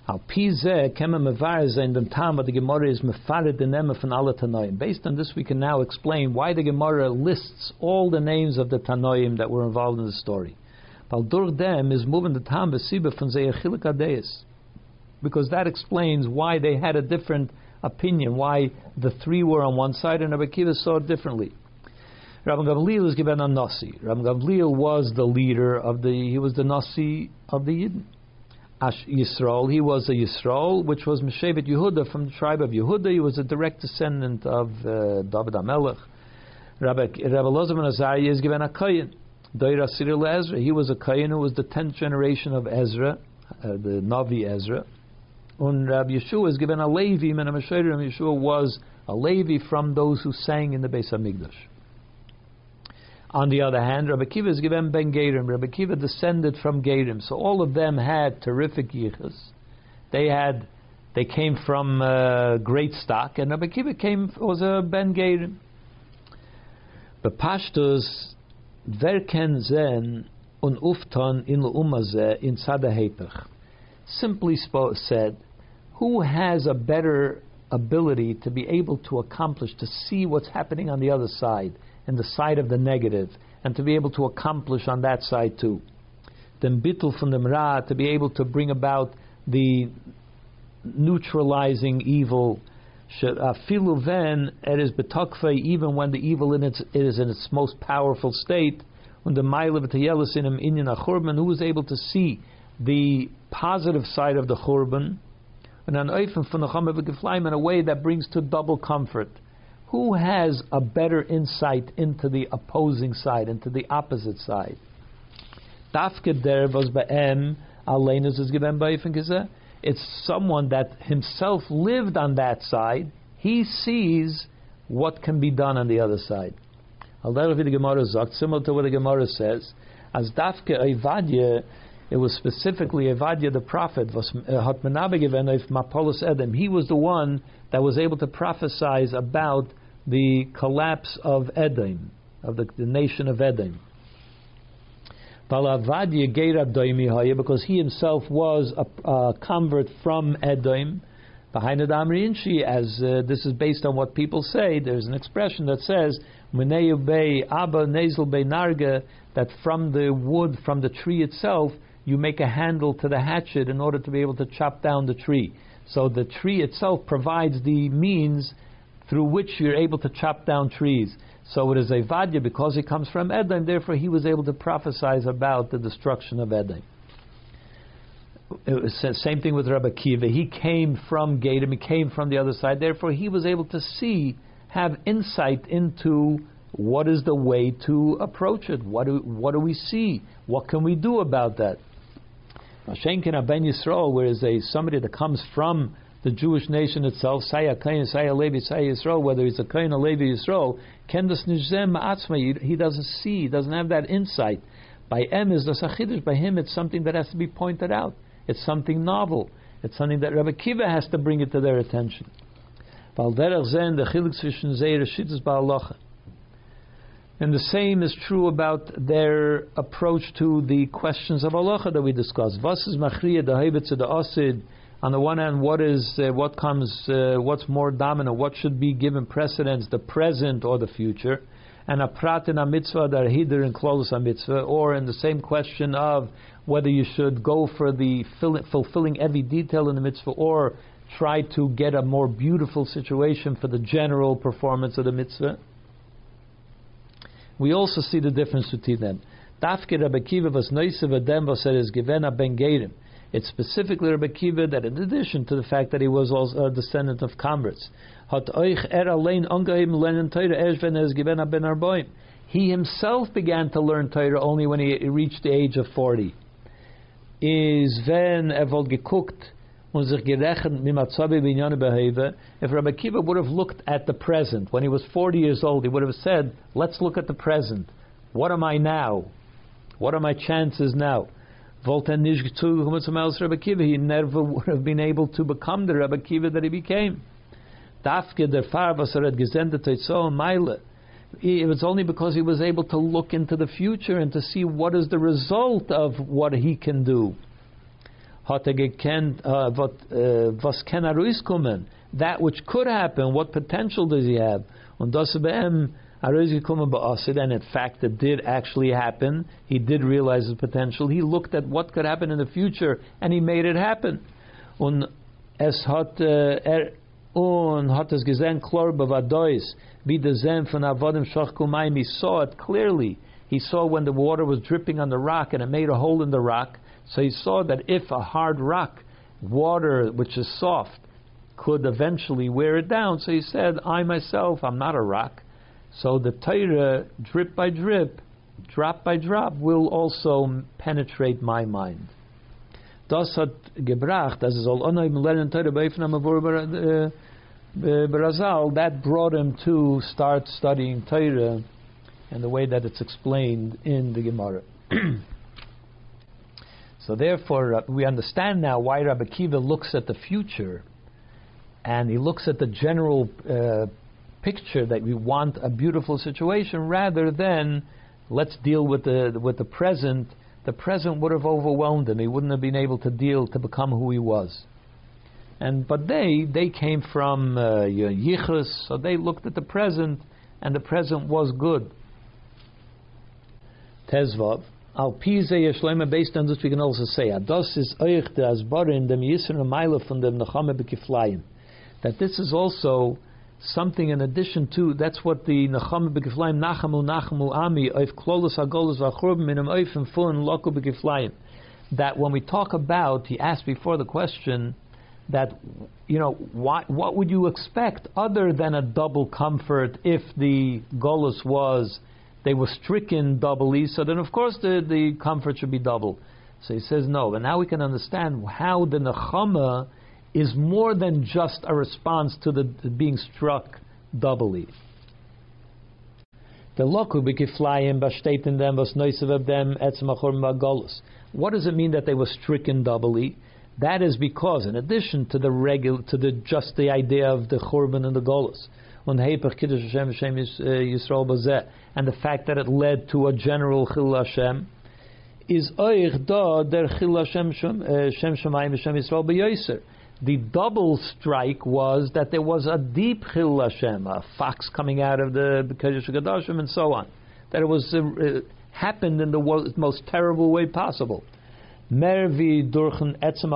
Al kema mevarze in the time of the Gemara is mefared the name from Tanoim. Based on this, we can now explain why the Gemara lists all the names of the Tanoim that were involved in the story. Durch dem is moving the time besibe von zeir chilik because that explains why they had a different opinion, why the three were on one side and Rabbi Kiva saw it differently. Rabbi Gamliel was given a Nasi. Rabbi Gamliel was the leader of the, he was the Nasi of the Yidden. Ash Yisrael, he was a Yisrael, which was Meshevet Yehuda from the tribe of Yehuda. He was a direct descendant of uh, David HaMelech. Rabbi, Rabbi Lozav Azariah is given a Kohen. He was a Kohen who was the tenth generation of Ezra, uh, the Navi Ezra. And Rabbi Yeshua is given a Levi, and Rabbi Yeshua was a Levi from those who sang in the Beis Hamikdash. On the other hand, Rabbi Kiva is given Ben Gerim. Rabbi Kiva descended from Gerim, so all of them had terrific yichus. They had, they came from uh, great stock, and Rabbi Kiva came was a Ben Gerim. But Pashtus verken zen un ufton in umazeh in sada Simply said, who has a better ability to be able to accomplish, to see what's happening on the other side, and the side of the negative, and to be able to accomplish on that side too. Then bittul from the mra, to be able to bring about the neutralizing evil. Uh, Filu then it is betokfe even when the evil in its, it is in its most powerful state. When the ma'ila in him inyan achurban, who is able to see the positive side of the churban, and an oifen in a way that brings to double comfort. Who has a better insight into the opposing side, into the opposite side? It's someone that himself lived on that side. He sees what can be done on the other side. Similar to what the Gemara says, as dafke it was specifically Ovadia the prophet, was uh, hat if Mapolis Edom. He was the one that was able to prophesize about the collapse of Edom, of the, the nation of Edom. Because he himself was a, a convert from Edom, behind the Damri as uh, this is based on what people say, there's an expression that says, Abba Nezel Bay Narga, that from the wood, from the tree itself, you make a handle to the hatchet in order to be able to chop down the tree. So the tree itself provides the means through which you're able to chop down trees. So it is Ovadia because it comes from Edom, therefore he was able to prophesize about the destruction of Edom. Same thing with Rabbi Kiva. He came from Gadim, he came from the other side, therefore he was able to see, have insight into what is the way to approach it. What do, what do we see? What can we do about that? Shenkin Ben Yisrael, whereas a somebody that comes from the Jewish nation itself, Saya Kain, Saya Levi, Saya Yisrael, whether he's a Kain or Levi Yisrael, Kendas Nizem Atzma, he doesn't see, he doesn't have that insight. By M is the Sachidish, by him it's something that has to be pointed out. It's something novel. It's something that Rabbi Kiva has to bring it to their attention. And the same is true about their approach to the questions of Allah that we discussed. Was is machriya the the asid? On the one hand, what is uh, what comes, uh, what's more dominant? What should be given precedence, the present or the future? And a prat in a mitzvah that hider and close a mitzvah, or in the same question of whether you should go for the fulfilling every detail in the mitzvah or try to get a more beautiful situation for the general performance of the mitzvah. We also see the difference between them. Dafke Rabbi Kiva was adem was is ben gerim. It's specifically Rabbi Kiva that, in addition to the fact that he was also a descendant of converts, he himself began to learn Torah only when he reached the age of 40. Is wenn er wohl if Rabbi Kiva would have looked at the present, when he was 40 years old, he would have said, let's look at the present. What am I now? What are my chances now? Rabbi Kiva. He never would have been able to become the Rabbi Kiva that he became. It was only because he was able to look into the future and to see what is the result of what he can do. Hat er gekent, uh, what, uh, was kann er kommen? That which could happen, what potential does he have? Und das beim and in fact it did actually happen. He did realize his potential. He looked at what could happen in the future and he made it happen. Und es hat äh, er und hat es gesehen klar bevadois wie der Zen von Avodim Shachkumayim. He saw it clearly. He saw when the water was dripping on the rock and it made a hole in the rock. So he saw that if a hard rock, water which is soft, could eventually wear it down. So he said, I myself, I'm not a rock. So the Torah, drip by drip, drop by drop, will also penetrate my mind. Das hat gebracht, dass es all Torah äh, äh Berazal, that brought him to start studying Torah and the way that it's explained in the Gemara. so therefore, uh, we understand now why Rabbi Kiva looks at the future and he looks at the general uh, picture that we want a beautiful situation rather than let's deal with the with the present. The present would have overwhelmed him. He wouldn't have been able to deal to become who he was. And but they they came from uh, Yichus, so they looked at the present, and the present was good. Tezvav. Al Pize Yeshlema, based on this, we can also say, Ados is Euch de Asbarin, dem Yisra Meile von dem Nachame Bekiflayim. That this is also something in addition to that's what the Nacham Begiflaim Nachamu Nachamu Ami Oif Klolos Agolos Vachurb Minim Oif and Fun Loko Begiflaim. That when we talk about, he asked before the question that you know what what would you expect other than a double comfort if the Golos was they were stricken doubly, so then of course the, the comfort should be double. So he says no, but now we can understand how the Nechama is more than just a response to the, being struck doubly. The them was noisav them magolus. What does it mean that they were stricken doubly? That is because, in addition to the regular, to the just the idea of the churban and the golus, on Kiddush Hashem Hashem uh, Yisrael and the fact that it led to a general Chil Hashem, is Oich Da Der Chil Hashem uh, Shem Shemayim Hashem Yisrael. The double strike was that there was a deep Chil Hashem, a fox coming out of the Kodesh Kodashim, and so on. That it was uh, uh happened in the most terrible way possible. Mervi durchen etzem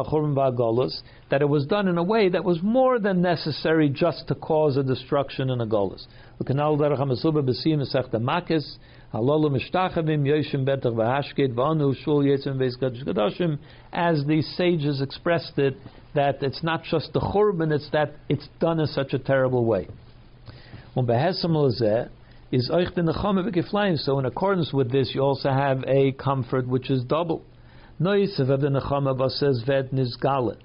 that it was done in a way that was more than necessary just to cause a destruction in a golus. L'kanal derech hamasuba b'siyim esech makis halolu mishtachavim yoshim betach v'hashkid v'anu shul yetzim v'es gadashim as the sages expressed it that it's not just the churban, it's that it's done in such a terrible way. Um is so in accordance with this you also have a comfort which is double. Noisev of the Nechama says ved nizgale.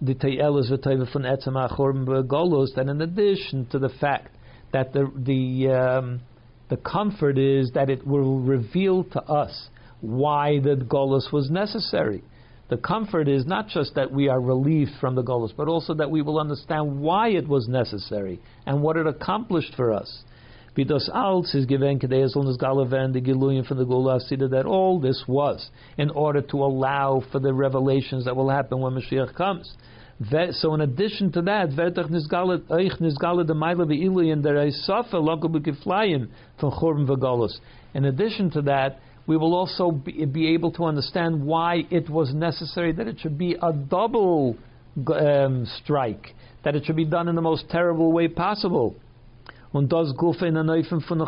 The Tayel is from etzem achorm golos. That in addition to the fact that the the um, the comfort is that it will reveal to us why the golos was necessary. The comfort is not just that we are relieved from the golos, but also that we will understand why it was necessary and what it accomplished for us. Vidos Alts is given Kedeas Galaven, the Giluyim from the Geula Asida, that all this was in order to allow for the revelations that will happen when Mashiach comes. So in addition to that. In addition to that, we will also be, be, able to understand why it was necessary that it should be a double um, strike, that it should be done in the most terrible way possible und das Gufe in Neufen von der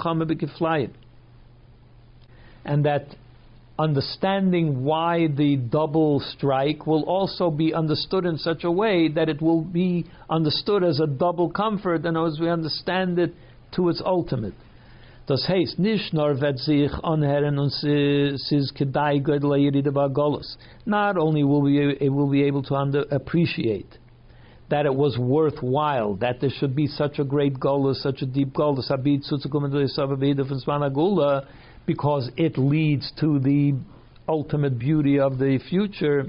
And that understanding why the double strike will also be understood in such a way that it will be understood as a double comfort and as we understand it to its ultimate. Das heißt, nicht nur wird sich anhören und es kedai Not only will we, will be able to under, appreciate that it was worthwhile, that there should be such a great goal, such a deep goal, because it leads to the ultimate beauty of the future.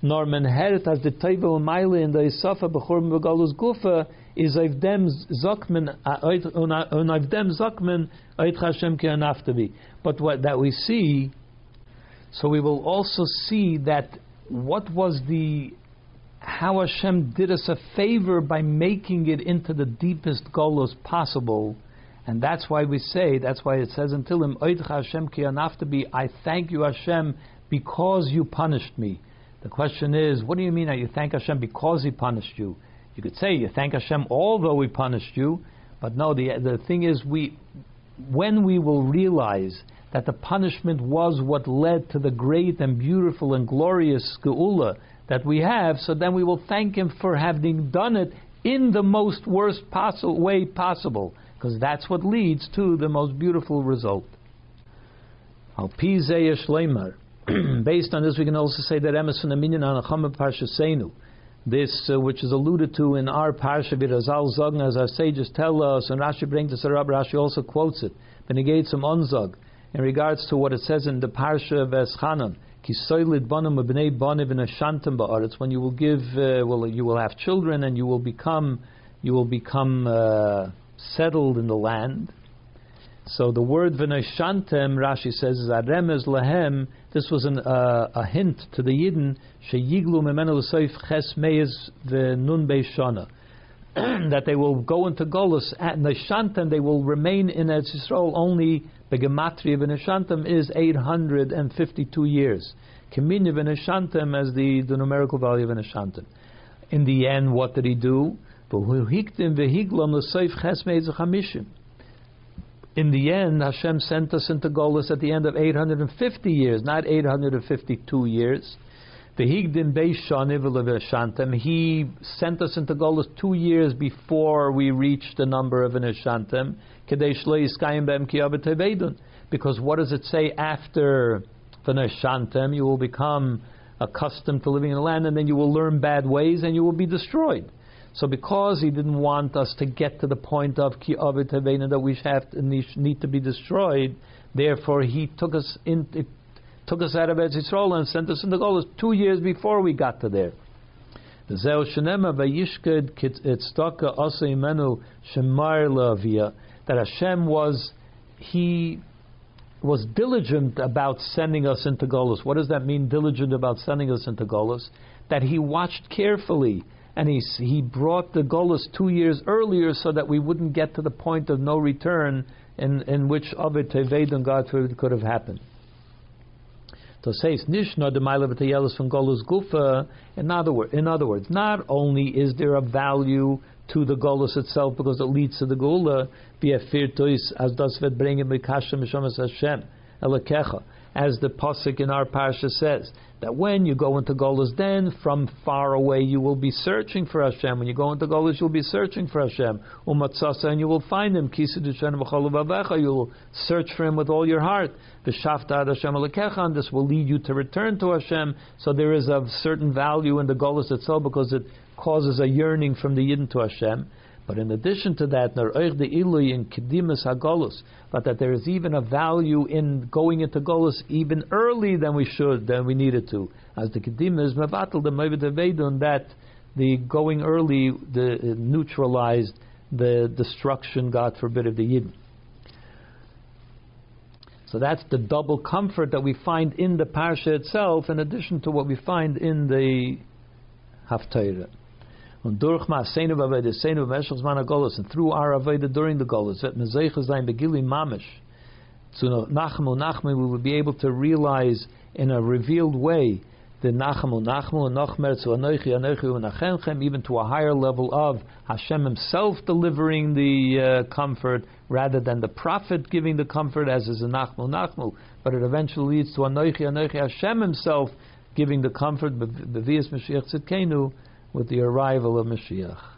Norman Heret as the Taiva Umaila in the Isafa Bechor Megalus Gufa is them Zokman on them Zokman Ait Hashem Ki Anaftabi. But what that we see, so we will also see that what was the how Hashem did us a favor by making it into the deepest golos possible. And that's why we say, that's why it says until him, Hashem ki be, I thank you Hashem because you punished me. The question is, what do you mean that you thank Hashem because He punished you? You could say you thank Hashem although He punished you, but no. The the thing is, we when we will realize that the punishment was what led to the great and beautiful and glorious geula that we have, so then we will thank Him for having done it in the most worst possible way possible, because that's what leads to the most beautiful result. Based on this, we can also say that Emerson Aminian on Achama Parshasenu, this uh, which is alluded to in our Parsha Birazal Zogn, as our sages tell us, and Rashi brings Sarab, Rashi also quotes it, the negates some Onzog, in regards to what it says in the Parsha Eschanan, it's when you will give, uh, well, you will have children and you will become, you will become uh, settled in the land. So the word v'neshantem, Rashi says, is aremez lahem. This was an, uh, a hint to the Yidden sheyiglu ches meiz v'nun. That they will go into Golus at Neshantem, they will remain in Eretz Yisrael only the gematria v'neshantem is 852 years. Keminya v'neshantem as the, the numerical value of v'neshantem. In the end, what did he do? In the end, Hashem sent us into Golis at the end of 850 years, not 852 years. He sent us into Golis two years before we reached the number of Anishantem. Because what does it say after Anishantem? You will become accustomed to living in the land and then you will learn bad ways and you will be destroyed. So because he didn't want us to get to the point of ki that we have to, need to be destroyed, therefore he took us in, took us out of Eretz Yisrael and sent us in the Golos two years before we got to there. The Zeo Shenema Vayishked Asa Imenu Shemar that Hashem was he was diligent about sending us into Golos. What does that mean? Diligent about sending us into Golos? That he watched carefully and he he brought the Golos two years earlier so that we wouldn't get to the point of no return in in which of it and God could have happened. So says Nishna the Mailav from Golos Gufa. In other words, in other words, not only is there a value to the Golos itself because it leads to the Geula, via firtois as das wird bringen Mikasha Mishamas Hashem Elakecha as the pasuk in our parsha says, that when you go into Golas, then from far away you will be searching for Hashem. When you go into Golas, you'll be searching for Hashem. Umatzasa, and you will find Him. You will search for Him with all your heart. V'shafta Hashem and this will lead you to return to Hashem. So there is a certain value in the Golas itself because it causes a yearning from the Yidden to Hashem. But in addition to that, in kedimus hagolus, but that there is even a value in going into golus even early than we should, than we needed to. As the kedimus mevatel the mevidavedun that the going early the uh, neutralized the destruction, God forbid, of the yidden. So that's the double comfort that we find in the parsha itself, in addition to what we find in the Haftarah. Und durch Maaseinu Vaveda, Seinu Veshach Zman and through our Aveda during the Golos, that Mezeicha Zayin Begili Mamish, to Nachmu Nachmu, we will be able to realize in a revealed way the Nachmu Nachmu and Nachmer to Anoichi Anoichi Unachenchem, even to a higher level of Hashem Himself delivering the uh, comfort rather than the prophet giving the comfort, as is a Nachmu Nachmu. But it eventually leads to Anoichi Anoichi Hashem Himself giving the comfort, Bevias Mashiach Tzidkenu, with the arrival of Mashiach.